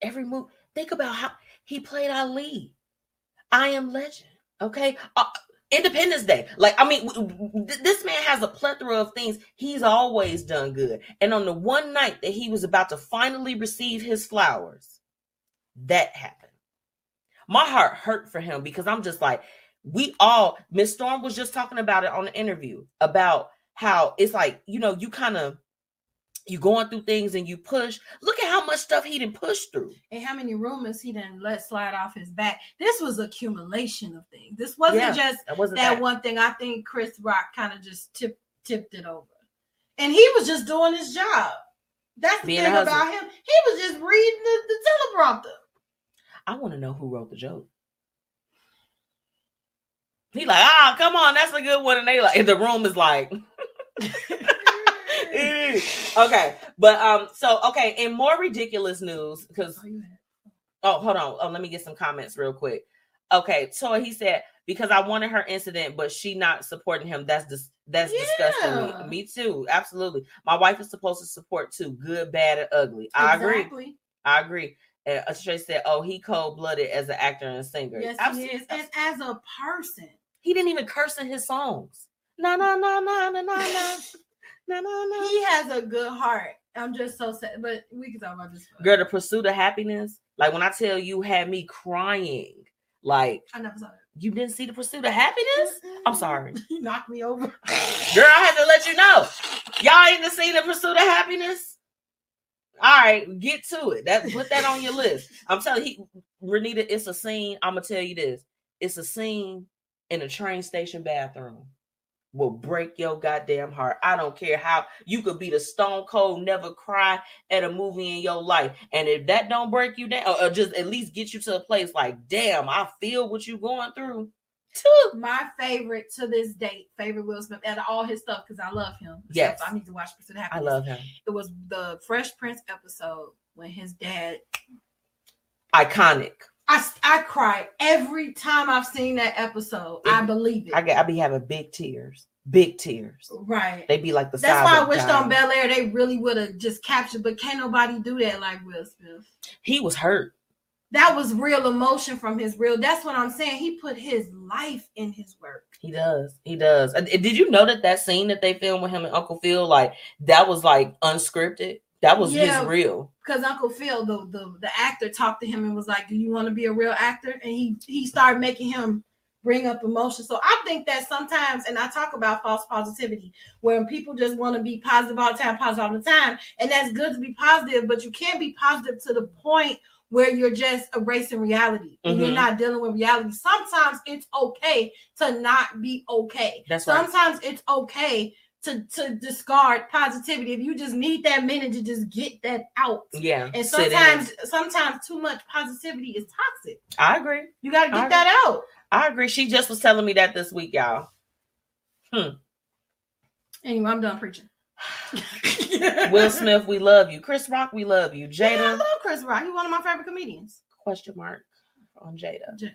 Every movie. Think about how he played Ali. I Am Legend. Okay. Uh, Independence Day. Like, I mean, this man has a plethora of things. He's always done good. And on the one night that he was about to finally receive his flowers, that happened. My heart hurt for him because I'm just like, we all, Miss Storm was just talking about it on the interview about how it's like, you know, you kind of, you going through things and you push. Look at how much stuff he didn't push through. and how many rumors he didn't let slide off his back. This was accumulation of things. This wasn't Yeah, just That wasn't that that. one thing. I think Chris Rock kind of just tipped tipped it over, and he was just doing his job. That's the Being thing about him. He was just reading the, the teleprompter. I want to know who wrote the joke. He like, ah, come on, that's a good one. And they like, and the room is like, okay, but um, so okay. In more ridiculous news, because oh, hold on, oh, let me get some comments real quick. Okay, Toy, he said because I wanted her incident, but she not supporting him. That's dis- that's disgusting. Me. me too, absolutely. My wife is supposed to support too, good, bad, and ugly. I agree. Exactly. I agree. And Trey said, "Oh, he cold blooded as an actor and singer. Yes, he is. And as a person, he didn't even curse in his songs. No, no, no, no, no, no, no, no, no, no. he has a good heart. I'm just so sad, but we can talk about this. Girl, the pursuit of happiness. Like when I tell you, had me crying. Like I never saw it. you didn't see the pursuit of happiness. I'm sorry, He knocked me over. girl. I had to let you know. Y'all ain't seen the pursuit of happiness. All right, get to it. That put that on your list. I'm telling you, Renita, it's a scene. I'm gonna tell you this. It's a scene in a train station bathroom. Will break your goddamn heart. I don't care how you could be the stone cold, never cry at a movie in your life. And if that don't break you down, or, or just at least get you to a place like, damn, I feel what you going through. Too. My favorite to this date, favorite Will Smith out of all his stuff, because I love him. Yes. So I need to watch Pursuit of I love him. It was the Fresh Prince episode when his dad. Iconic. I I cried every time I've seen that episode. I believe it. I get I be having big tears. Big tears. right. They be like the That's why I wished on diamonds. Bel Air they really would have just captured, but can't nobody do that like Will Smith. He was hurt. That was real emotion from his real. That's what I'm saying. He put his life in his work. He does. He does. Did you know that that scene that they filmed with him and Uncle Phil, like that was like unscripted? That was Yeah. his real. Because Uncle Phil, the, the the actor, talked to him and was like, "Do you want to be a real actor?" And he he started making him bring up emotion. So I think that sometimes, and I talk about false positivity, where people just want to be positive all the time, positive all the time, and that's good to be positive, but you can't be positive to the point where you're just erasing reality and you're Mhm. not dealing with reality. Sometimes it's okay to not be okay. That's right. Sometimes it's okay to to discard positivity if you just need that minute to just get that out. Yeah. And sit in it. sometimes, sometimes too much positivity is toxic. I agree. You got to I get that out. I agree. She just was telling me that this week, y'all. Hmm anyway, I'm done preaching. Will Smith, we love you. Chris Rock, we love you. Yeah, I love Chris Rock. He's one of my favorite comedians. question mark on Jada. J-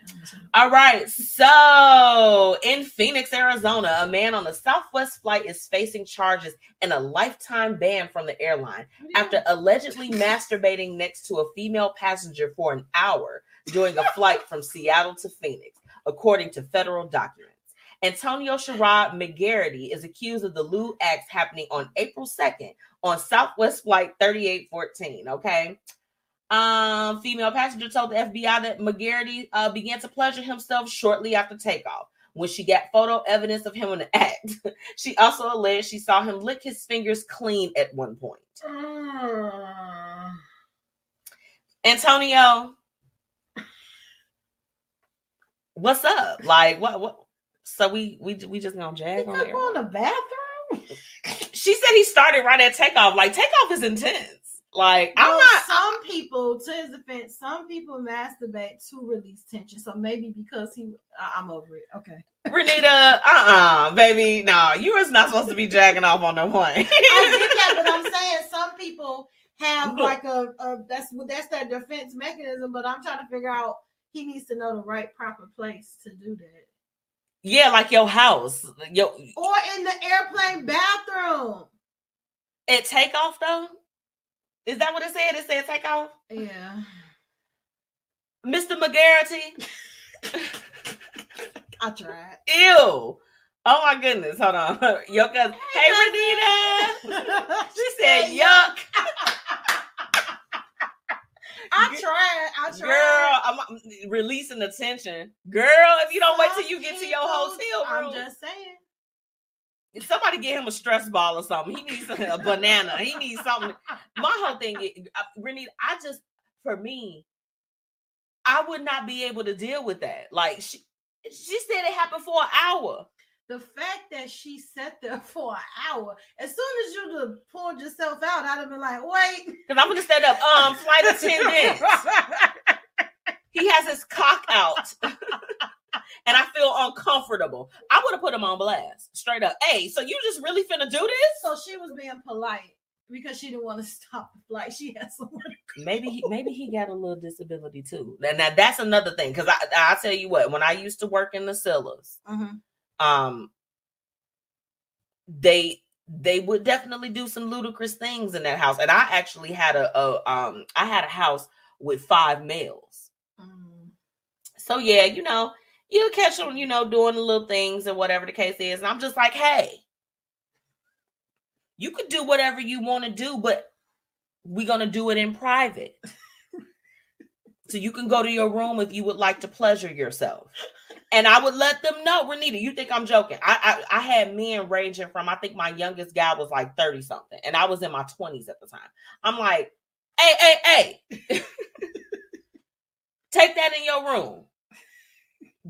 All right. So in Phoenix, Arizona, a man on a Southwest flight is facing charges and a lifetime ban from the airline after allegedly masturbating next to a female passenger for an hour during a flight from Seattle to Phoenix, according to federal documents. Antonio Sherrod McGarity is accused of the lewd acts happening on April 2nd on Southwest Flight 3814. Okay. Um, female passenger told the FBI that McGarity uh, began to pleasure himself shortly after takeoff. When she got photo evidence of him in the act, she also alleged she saw him lick his fingers clean at one point. Mm. Antonio, what's up? Like what? What? So we we we just gonna He jag on there? go in the bathroom. She said he started right at takeoff. Like takeoff is intense. Like I'm Well, not. Some people, to his defense, some people masturbate to release tension. So maybe because he, I'm over it. Okay. Renita, uh-uh, baby. No, you was not supposed to be jacking off on no point. I get that, but I'm saying some people have like a, a that's that's their defense mechanism. But I'm trying to figure out he needs to know the right proper place to do that. yeah, like your house. Yo, Or in the airplane bathroom. at takeoff though? Is that what it said? It said takeoff? Yeah. Mr. McGarity. I tried. Ew. Oh my goodness. Hold on. Cousin. Hey, Renita. She said, yuck. I tried. I tried. Girl, I'm releasing the tension. Girl, if you don't wait till you get to your hotel room, I'm just saying. Somebody get him a stress ball or something. He needs a, a banana. He needs something. My whole thing, is- uh, Renita, I just, for me, I would not be able to deal with that. Like she, she said it happened for an hour. The fact that she sat there for an hour, as soon as you pulled yourself out, I'd have been like, wait. Because I'm gonna stand up. Um, flight attendant. he has his cock out. And I feel uncomfortable. I would have put him on blast. Straight up. Hey, so you just really finna do this? So she was being polite because she didn't want to stop the flight. She had someone. maybe he maybe he got a little disability too. Now, now that's another thing. Cause I I tell you what, when I used to work in the CILAs, um they they would definitely do some ludicrous things in that house. And I actually had a, a um I had a house with five males. Mm. So yeah, you know, you'll catch them, you know, doing the little things and whatever the case is. And I'm just like, hey, you could do whatever you want to do, but we're gonna do it in private. so you can go to your room if you would like to pleasure yourself. And I would let them know, Renita, you think I'm joking. I, I I had men ranging from I think my youngest guy was like 30 something, and I was in my 20s at the time. I'm like, hey, hey, hey, take that in your room.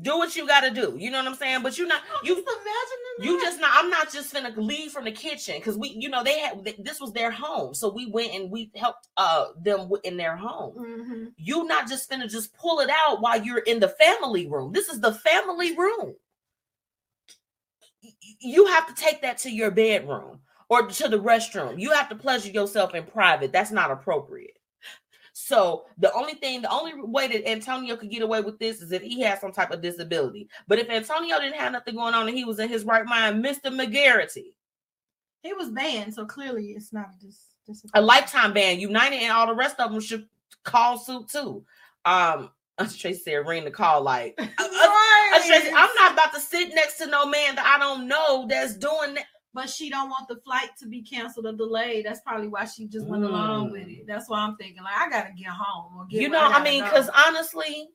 Do what you got to do. You know what I'm saying? But you're not you Just imagine you just not i'm not just gonna leave from the kitchen because we you know they had this was their home. So we went and we helped uh them in their home. Mhm. you not just gonna just pull it out while you're in the family room. This is the family room. You have to take that to your bedroom or to the restroom. You have to pleasure yourself in private. That's not appropriate so the only thing, the only way that Antonio could get away with this is if he had some type of disability. But if Antonio didn't have nothing going on and he was in his right mind, Mr. McGarity, He was banned, so clearly it's not dis- a lifetime ban, United and all the rest of them should call suit too. Um, Tracy said, ring the call like, uh, uh, Tracy, I'm not about to sit next to no man that I don't know that's doing that. But she don't want the flight to be canceled or delayed. That's probably why she just went along with it. Mm. That's why I'm thinking like I gotta get home or get. You know, I gotta mean, because honestly,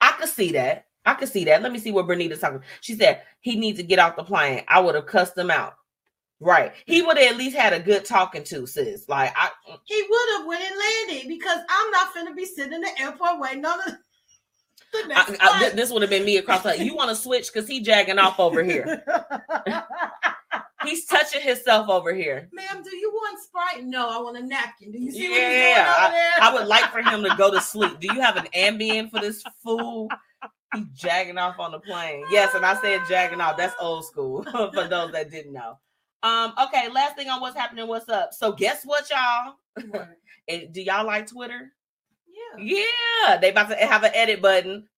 I could see that. I could see that. Let me see what Bernita's talking. She said he needs to get off the plane. I would have cussed him out. Right. He would have at least had a good talking to, sis. Like I mm. he would have when it landed because I'm not finna be sitting in the airport waiting on the. I, I- this would have been me across the you want to switch because he jagging off over here. He's touching himself over here. Ma'am, do you want Sprite? No, I want a napkin. Do you see what Yeah, he's doing over there? I would like for him to go to sleep. Do you have an Ambien for this fool? He's jagging off on the plane. Yes, and I said jagging off. That's old school for those that didn't know. Um, okay, last thing on what's happening, what's up. So guess what, y'all? What? Do y'all like Twitter? Yeah. Yeah, they about to have an edit button.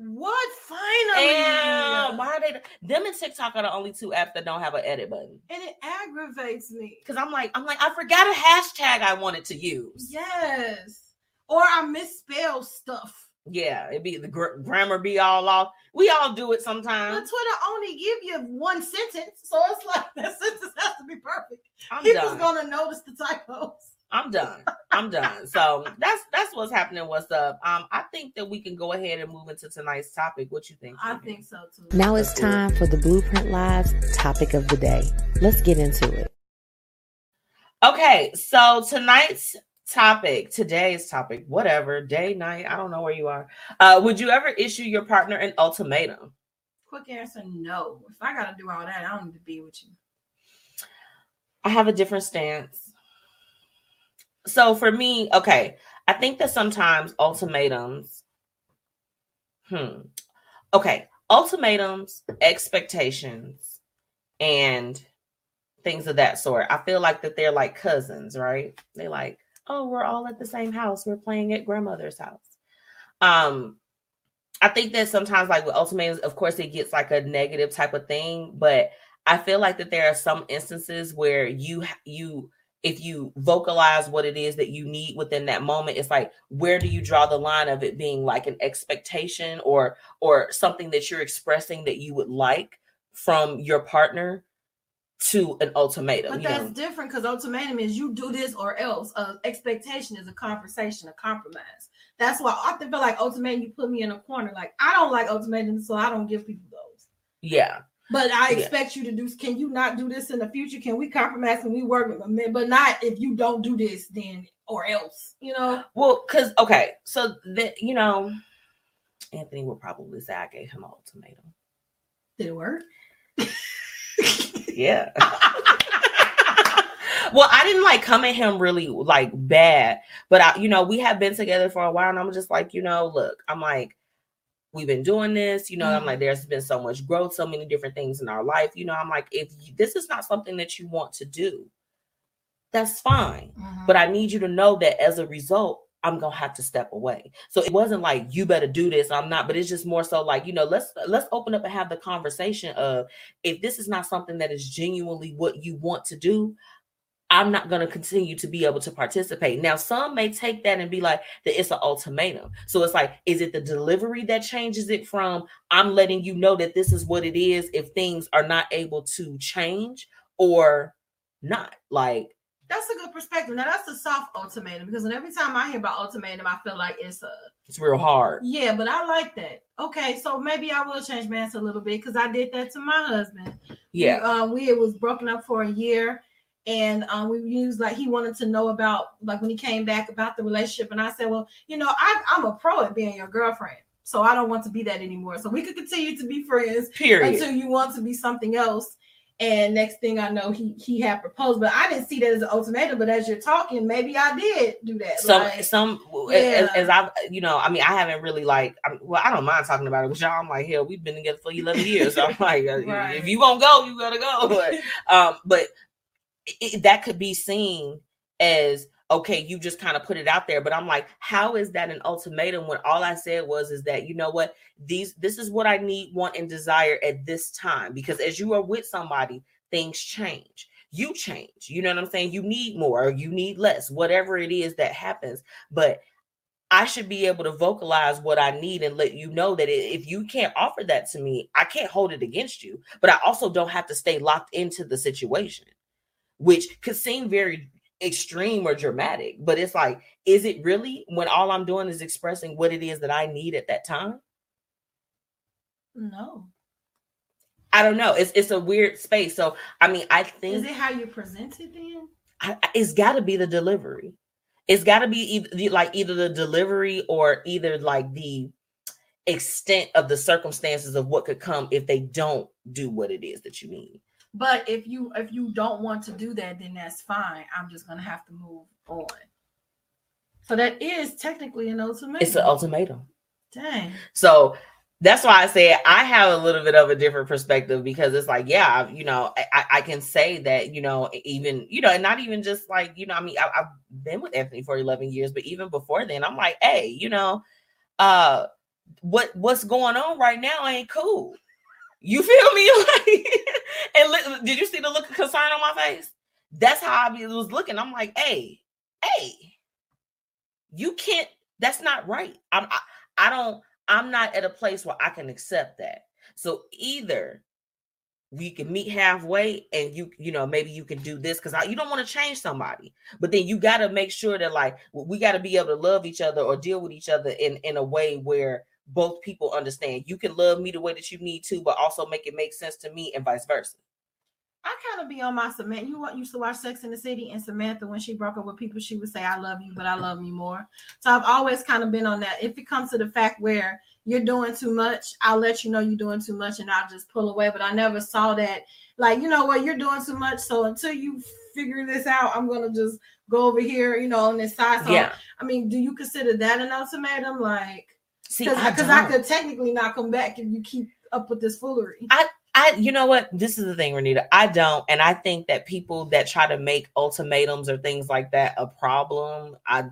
What? Finally. And why are they them and TikTok are the only two apps that don't have an edit button? And it aggravates me. Because I'm like, I'm like, I forgot a hashtag I wanted to use. Yes. Or I misspell stuff. Yeah, it be the gr- grammar be all off. We all do it sometimes. But. Twitter only give you one sentence, so it's like that sentence has to be perfect. I'm People's done. gonna notice the typos. I'm done. I'm done. So that's that's what's happening. What's up? Um, I think that we can go ahead and move into tonight's topic. What you think? I Judy? think so too. Now it's time for the Blueprint Lives topic of the day. Let's get into it. Okay, so tonight's topic, today's topic, whatever, day, night, I don't know where you are. Uh, would you ever issue your partner an ultimatum? Quick answer: No. If I gotta do all that, I don't need to be with you. I have a different stance. So for me, okay, I think that sometimes ultimatums, hmm, okay, ultimatums, expectations, and things of that sort. I feel like that they're like cousins, right? They're like, oh, we're all at the same house. We're playing at grandmother's house. Um, I think that sometimes, like with ultimatums, of course, it gets like a negative type of thing, but I feel like that there are some instances where you you if you vocalize what it is that you need within that moment, it's like where do you draw the line of it being like an expectation or or something that you're expressing that you would like from your partner to an ultimatum. But that's know? different because ultimatum is you do this or else. Uh, expectation is a conversation, a compromise. That's why I often feel like ultimatum. You put me in a corner. Like I don't like ultimatums, so I don't give people those. Yeah. But I Yeah. expect you to do. Can you not do this in the future? Can we compromise and we work? But not if you don't do this, then or else. You know. Well, because okay, so that you know, Anthony would probably say I gave him an ultimatum. Did it work? Yeah. well, I didn't like come at him really like bad, but I, you know, we have been together for a while, and I'm just like, you know, look, I'm like, we've been doing this, you know, I'm Mhm. like, there's been so much growth, so many different things in our life, you know, I'm like, if you, this is not something that you want to do, that's fine, but I need you to know that as a result. I'm gonna have to step away. So it wasn't like you better do this. I'm not, but it's just more so like you know, let's let's open up and have the conversation of if this is not something that is genuinely what you want to do, I'm not going to continue to be able to participate. Now, some may take that and be like that it's an ultimatum. So it's like, is it the delivery that changes it from I'm letting you know that this is what it is if things are not able to change or not? Like, That's a good perspective. Now that's a soft ultimatum because every time I hear about ultimatum, I feel like it's a it's real hard. yeah, but I like that. Okay, so maybe I will change my answer a little bit because I did that to my husband. Yeah. um, we it was broken up for a year, and um, we used like he wanted to know about like when he came back about the relationship, and I said, well, you know, I, I'm a pro at being your girlfriend, so I don't want to be that anymore. So we could continue to be friends Period. until you want to be something else. And next thing I know, he he had proposed, but I didn't see that as an ultimatum. But as you're talking, maybe I did do that. some like, some yeah. as, as I you know I mean I haven't really like I well I don't mind talking about it with y'all I'm like hell we've been together for 11 years so I'm like uh, Right. if you gonna go you gotta go but um but it, that could be seen as okay you just kind of put it out there. But I'm like how is that an ultimatum when all I said was is that you know what these this is what I need want and desire at this time. Because as you are with somebody things change. You change. You know what i'm saying? You need more or you need less whatever it is that happens. But i should be able to vocalize what i need and let you know that if you can't offer that to me i can't hold it against you. But i also don't have to stay locked into the situation which could seem very extreme or dramatic but it's like is it really when all i'm doing is expressing what it is that i need at that time no, i don't know it's it's a weird space so i mean i think is it how you present it then? I, it's got to be the delivery. It's got to be either like either the delivery or either like the extent of the circumstances of what could come if they don't do what it is that you need. But if you if you don't want to do that, then that's fine. I'm just gonna have to move on. So that is technically an ultimatum. It's an ultimatum. Dang. So that's why I say I have a little bit of a different perspective because it's like, yeah, you know, I, I can say that, you know, even, you know, and not even just like, you know, I mean, I, I've been with Anthony for 11 years, but even before then, I'm like, hey, you know, uh, what what's going on right now ain't cool. You feel me? And li- did you see the look of concern on my face? That's how I was looking. I'm like, hey, hey, you can't. That's not right. I'm. I, I don't. I'm not at a place where I can accept that. So either we can meet halfway and you you know maybe you can do this because you don't want to change somebody but then you got to make sure that like we got to be able to love each other or deal with each other in in a way where both people understand you can love me the way that you need to but also make it make sense to me and vice versa I kind of be on my Samantha. You what used to watch Sex in the City and Samantha when she broke up with people, she would say, I love you, but I love me more. So I've always kind of been on that. If it comes to the fact where you're doing too much, I'll let you know you're doing too much and I'll just pull away. But I never saw that, like, you know what, you're doing too much. So until you figure this out, I'm gonna just go over here, you know, on this side. So yeah I mean, do you consider that an ultimatum? Like, because I, I, could technically not come back if you keep up with this foolery. I, I, you know what? This is the thing, Renita. I don't, and I think that people that try to make ultimatums or things like that a problem, I,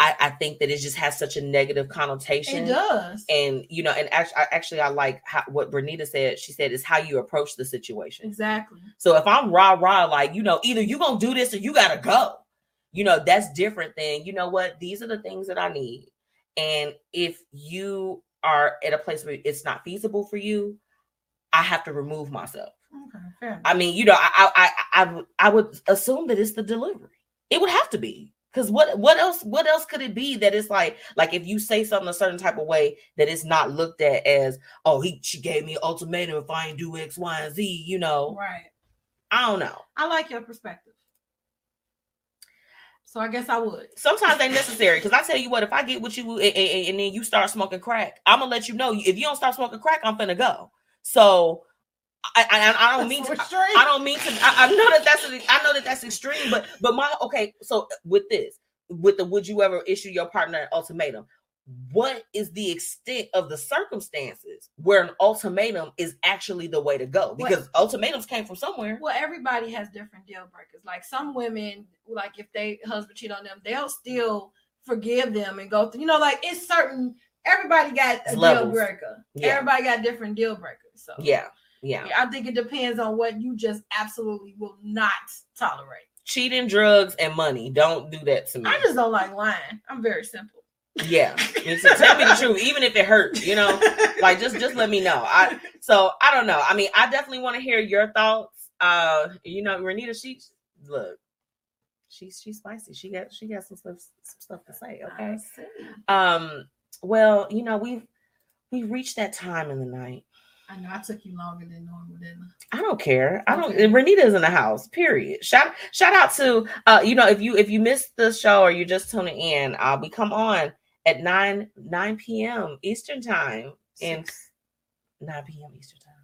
I, I think that it just has such a negative connotation. It does. And you know, and actually, actually, I like how, what Bernita said. She said is how you approach the situation. Exactly. So if I'm rah rah, like you know, either you gonna do this or you gotta go. You know, that's different than you know what. These are the things that I need, and if you are at a place where it's not feasible for you, I have to remove myself. Okay. I mean, you know, I I I, I, would- I would assume that it's the delivery. It would have to be because what what else what else could it be that it's like like if you say something a certain type of way that it's not looked at as oh he she gave me an ultimatum if I ain't do X Y and Z. You know, Right. I don't know. I like your perspective. So I guess I would. Sometimes they necessary because I tell you what, if I get with you and, and- and then you start smoking crack, I'm gonna let you know. If you don't stop smoking crack, I'm finna go. So I I, I don't mean to. Extreme. I don't mean to. I, I know that that's I know that that's extreme, but but my okay. So with this, with the would you ever issue your partner an ultimatum? What is the extent of the circumstances where an ultimatum is actually the way to go? Because ultimatums came from somewhere. Well, everybody has different deal breakers. Like some women, like if they husband cheat on them, they'll still forgive them and go through. You know, like it's certain. Everybody got a It's deal breaker. Yeah. Everybody got different deal breakers. So Yeah, yeah, I think it depends on what you just absolutely will not tolerate. cheating, drugs, and money. Don't do that to me. I just don't like lying. I'm very simple. Yeah, so tell me the truth, even if it hurts. You know, like just just let me know. I so I don't know. I mean, I definitely want to hear your thoughts. Uh, you know, Renita, she look, she's she's spicy. She got she got some stuff some stuff to say. Okay. Um. Well, you know we've we've reached that time in the night. I know I took you longer than normal, didn't I? I don't care. I don't. Okay. Renita's in the house. Period. Shout shout out to uh. You know, if you if you missed the show or you're just tuning in, uh, we come on at nine nine p.m. Eastern time in Six. nine p.m. Eastern time.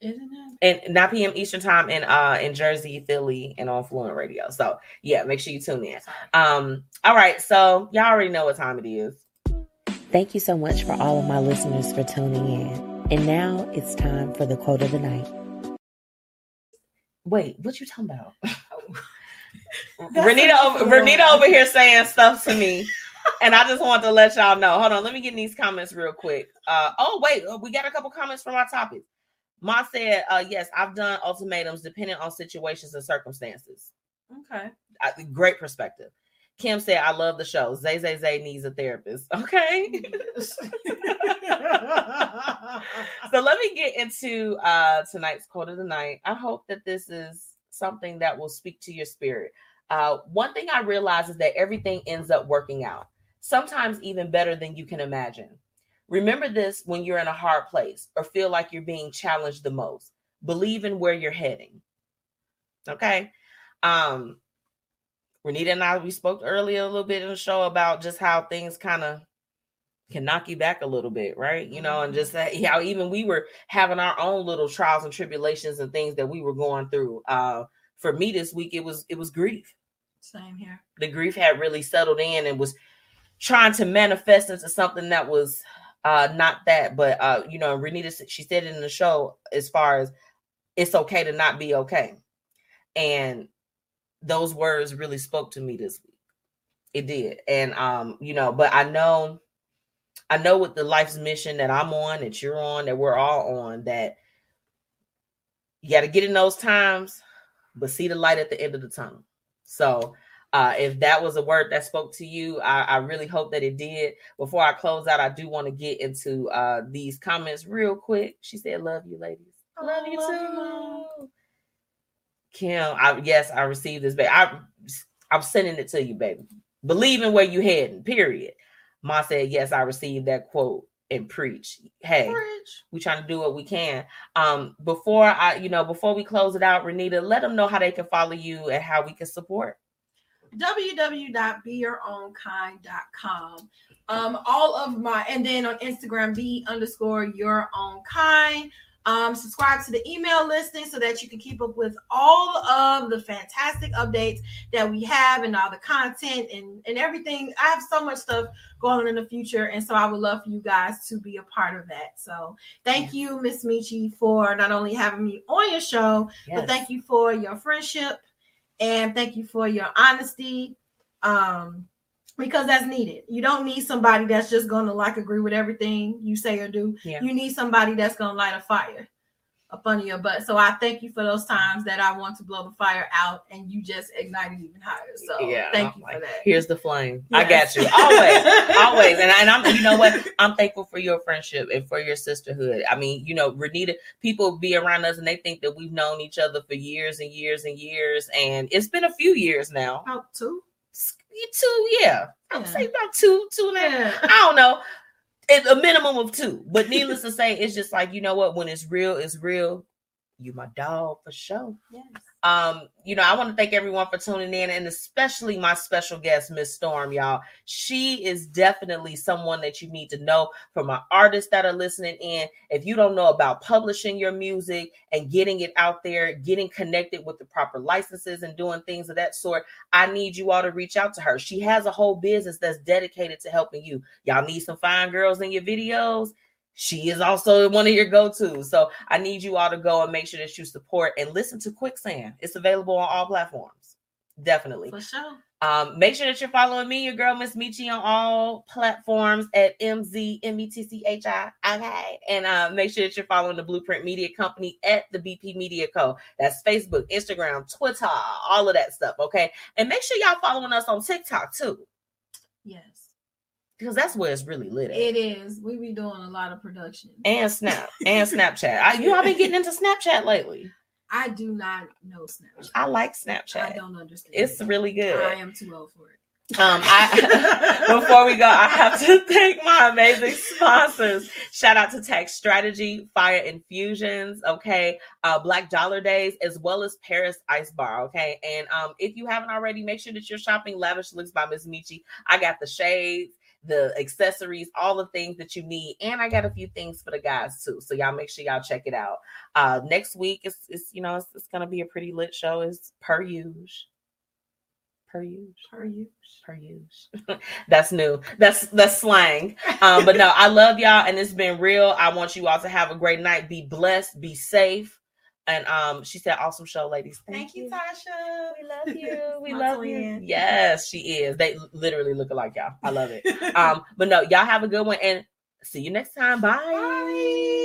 Isn't it? and 9 p.m. Eastern time in uh in Jersey, Philly, and on Fluent Radio. So yeah, make sure you tune in. Um, all right, so y'all already know what time it is. Thank you so much for all of my listeners for tuning in. And now it's time for the quote of the night. Wait, what you talking about? Renita over Renita over here saying stuff to me. And I just want to let y'all know. Hold on, let me get in these comments real quick. Uh oh, wait, uh, we got a couple comments from our topic. Ma said, uh, yes, I've done ultimatums depending on situations and circumstances. Okay. I, great perspective. Kim said, I love the show. Zay Zay Zay needs a therapist. Okay. so let me get into uh tonight's quote of the night. I hope that this is something that will speak to your spirit. Uh one thing I realize is that everything ends up working out, sometimes even better than you can imagine. Remember this when you're in a hard place or feel like you're being challenged the most. Believe in where you're heading. Okay. Um Renita and I we spoke earlier a little bit in the show about just how things kind of can knock you back a little bit, right? You know, and just that, how even we were having our own little trials and tribulations and things that we were going through. Uh, for me this week, it was it was grief. Same here. The grief had really settled in and was trying to manifest into something that was uh not that, but uh, you know, Renita she said it in the show as far as it's okay to not be okay, and those words really spoke to me this week. It did, and um, you know, but I know I know with the life's mission that I'm on, that you're on, that we're all on, that you got to get in those times, but see the light at the end of the tunnel. So, uh, if that was a word that spoke to you, I, I really hope that it did. Before I close out, I do want to get into uh, these comments real quick. She said, "Love you, ladies. Love you love you, too." Kim, I, yes, I received this, baby. I, I'm sending it to you, baby. Believe in where you heading. Period. Ma said, yes, I received that quote and preach. Hey, Bridge. we trying to do what we can. Um, before I, you know, before we close it out, Renita, let them know how they can follow you and how we can support. www.beyourownkind.com. Um, all of my and then on Instagram, be underscore your own kind. Um, subscribe to the email listing so that you can keep up with all of the fantastic updates that we have and all the content and, and everything. I have so much stuff going on in the future, and so I would love for you guys to be a part of that. So thank you, Miss Michi, for not only having me on your show, but thank you for your friendship and thank you for your honesty um because that's needed. You don't need somebody that's just gonna like agree with everything you say or do. Yeah. you need somebody that's gonna light a fire up under your butt. So i thank you for those times that i want to blow the fire out and you just ignited even higher. So Yeah, thank I'm you like, for that. Here's the flame. I got you. Always. always. And, I, and i'm you know what? I'm thankful for your friendship and for your sisterhood. I mean you know renita people be around us and they think that we've known each other for years and years and years and it's been a few years now. About two two yeah. I would Yeah. say about two two and a half. Yeah. I don't know. It's a minimum of two. But needless to say it's just like you know what? When it's real it's real. You my dog for sure. Yes um, you know, I want to thank everyone for tuning in, and especially my special guest, Miss Storm, y'all. She is definitely someone that you need to know for my artists that are listening in. If you don't know about publishing your music and getting it out there, getting connected with the proper licenses and doing things of that sort, I need you all to reach out to her. She has a whole business that's dedicated to helping you. Y'all need some fine girls in your videos she is also one of your go-tos. So I need you all to go and make sure that you support and listen to Quicksand. It's available on all platforms. Definitely. for sure Um, make sure that you're following me, your girl Miss Michi, on all platforms at MZMETCHI. Okay. And uh, make sure that you're following the Blueprint Media Company at the BP Media Co. That's Facebook, Instagram, Twitter, all of that stuff. Okay. And make sure y'all following us on TikTok too. Because that's where it's really lit. At. It is. We be doing a lot of production. And Snap and Snapchat. I, you know, I've been getting into Snapchat lately. I do not know Snapchat. I like Snapchat. I don't understand. It's it. really good. I am too old for it. Um, I before we go, I have to thank my amazing sponsors. Shout out to Tax Strategy, Fire Infusions, okay, uh, Black Dollar Days, as well as Paris Ice Bar, okay. And um, if you haven't already, make sure that you're shopping Lavish Looks by Miss Michi. I got the shades, the accessories, all the things that you need, and I got a few things for the guys too. So y'all make sure y'all check it out. Uh, next week is is you know it's, it's gonna be a pretty lit show. Is per usual. Per usual Per you. per use. that's new. That's that's slang. Um, but no, I love y'all, and it's been real. I want you all to have a great night. Be blessed. Be safe. And um, she said, "Awesome show, ladies. Thank you, Tasha. We love you. We My love you. Yes, she is. They literally look alike, y'all. I love it. Um, but no, y'all have a good one, and see you next time. Bye. Bye.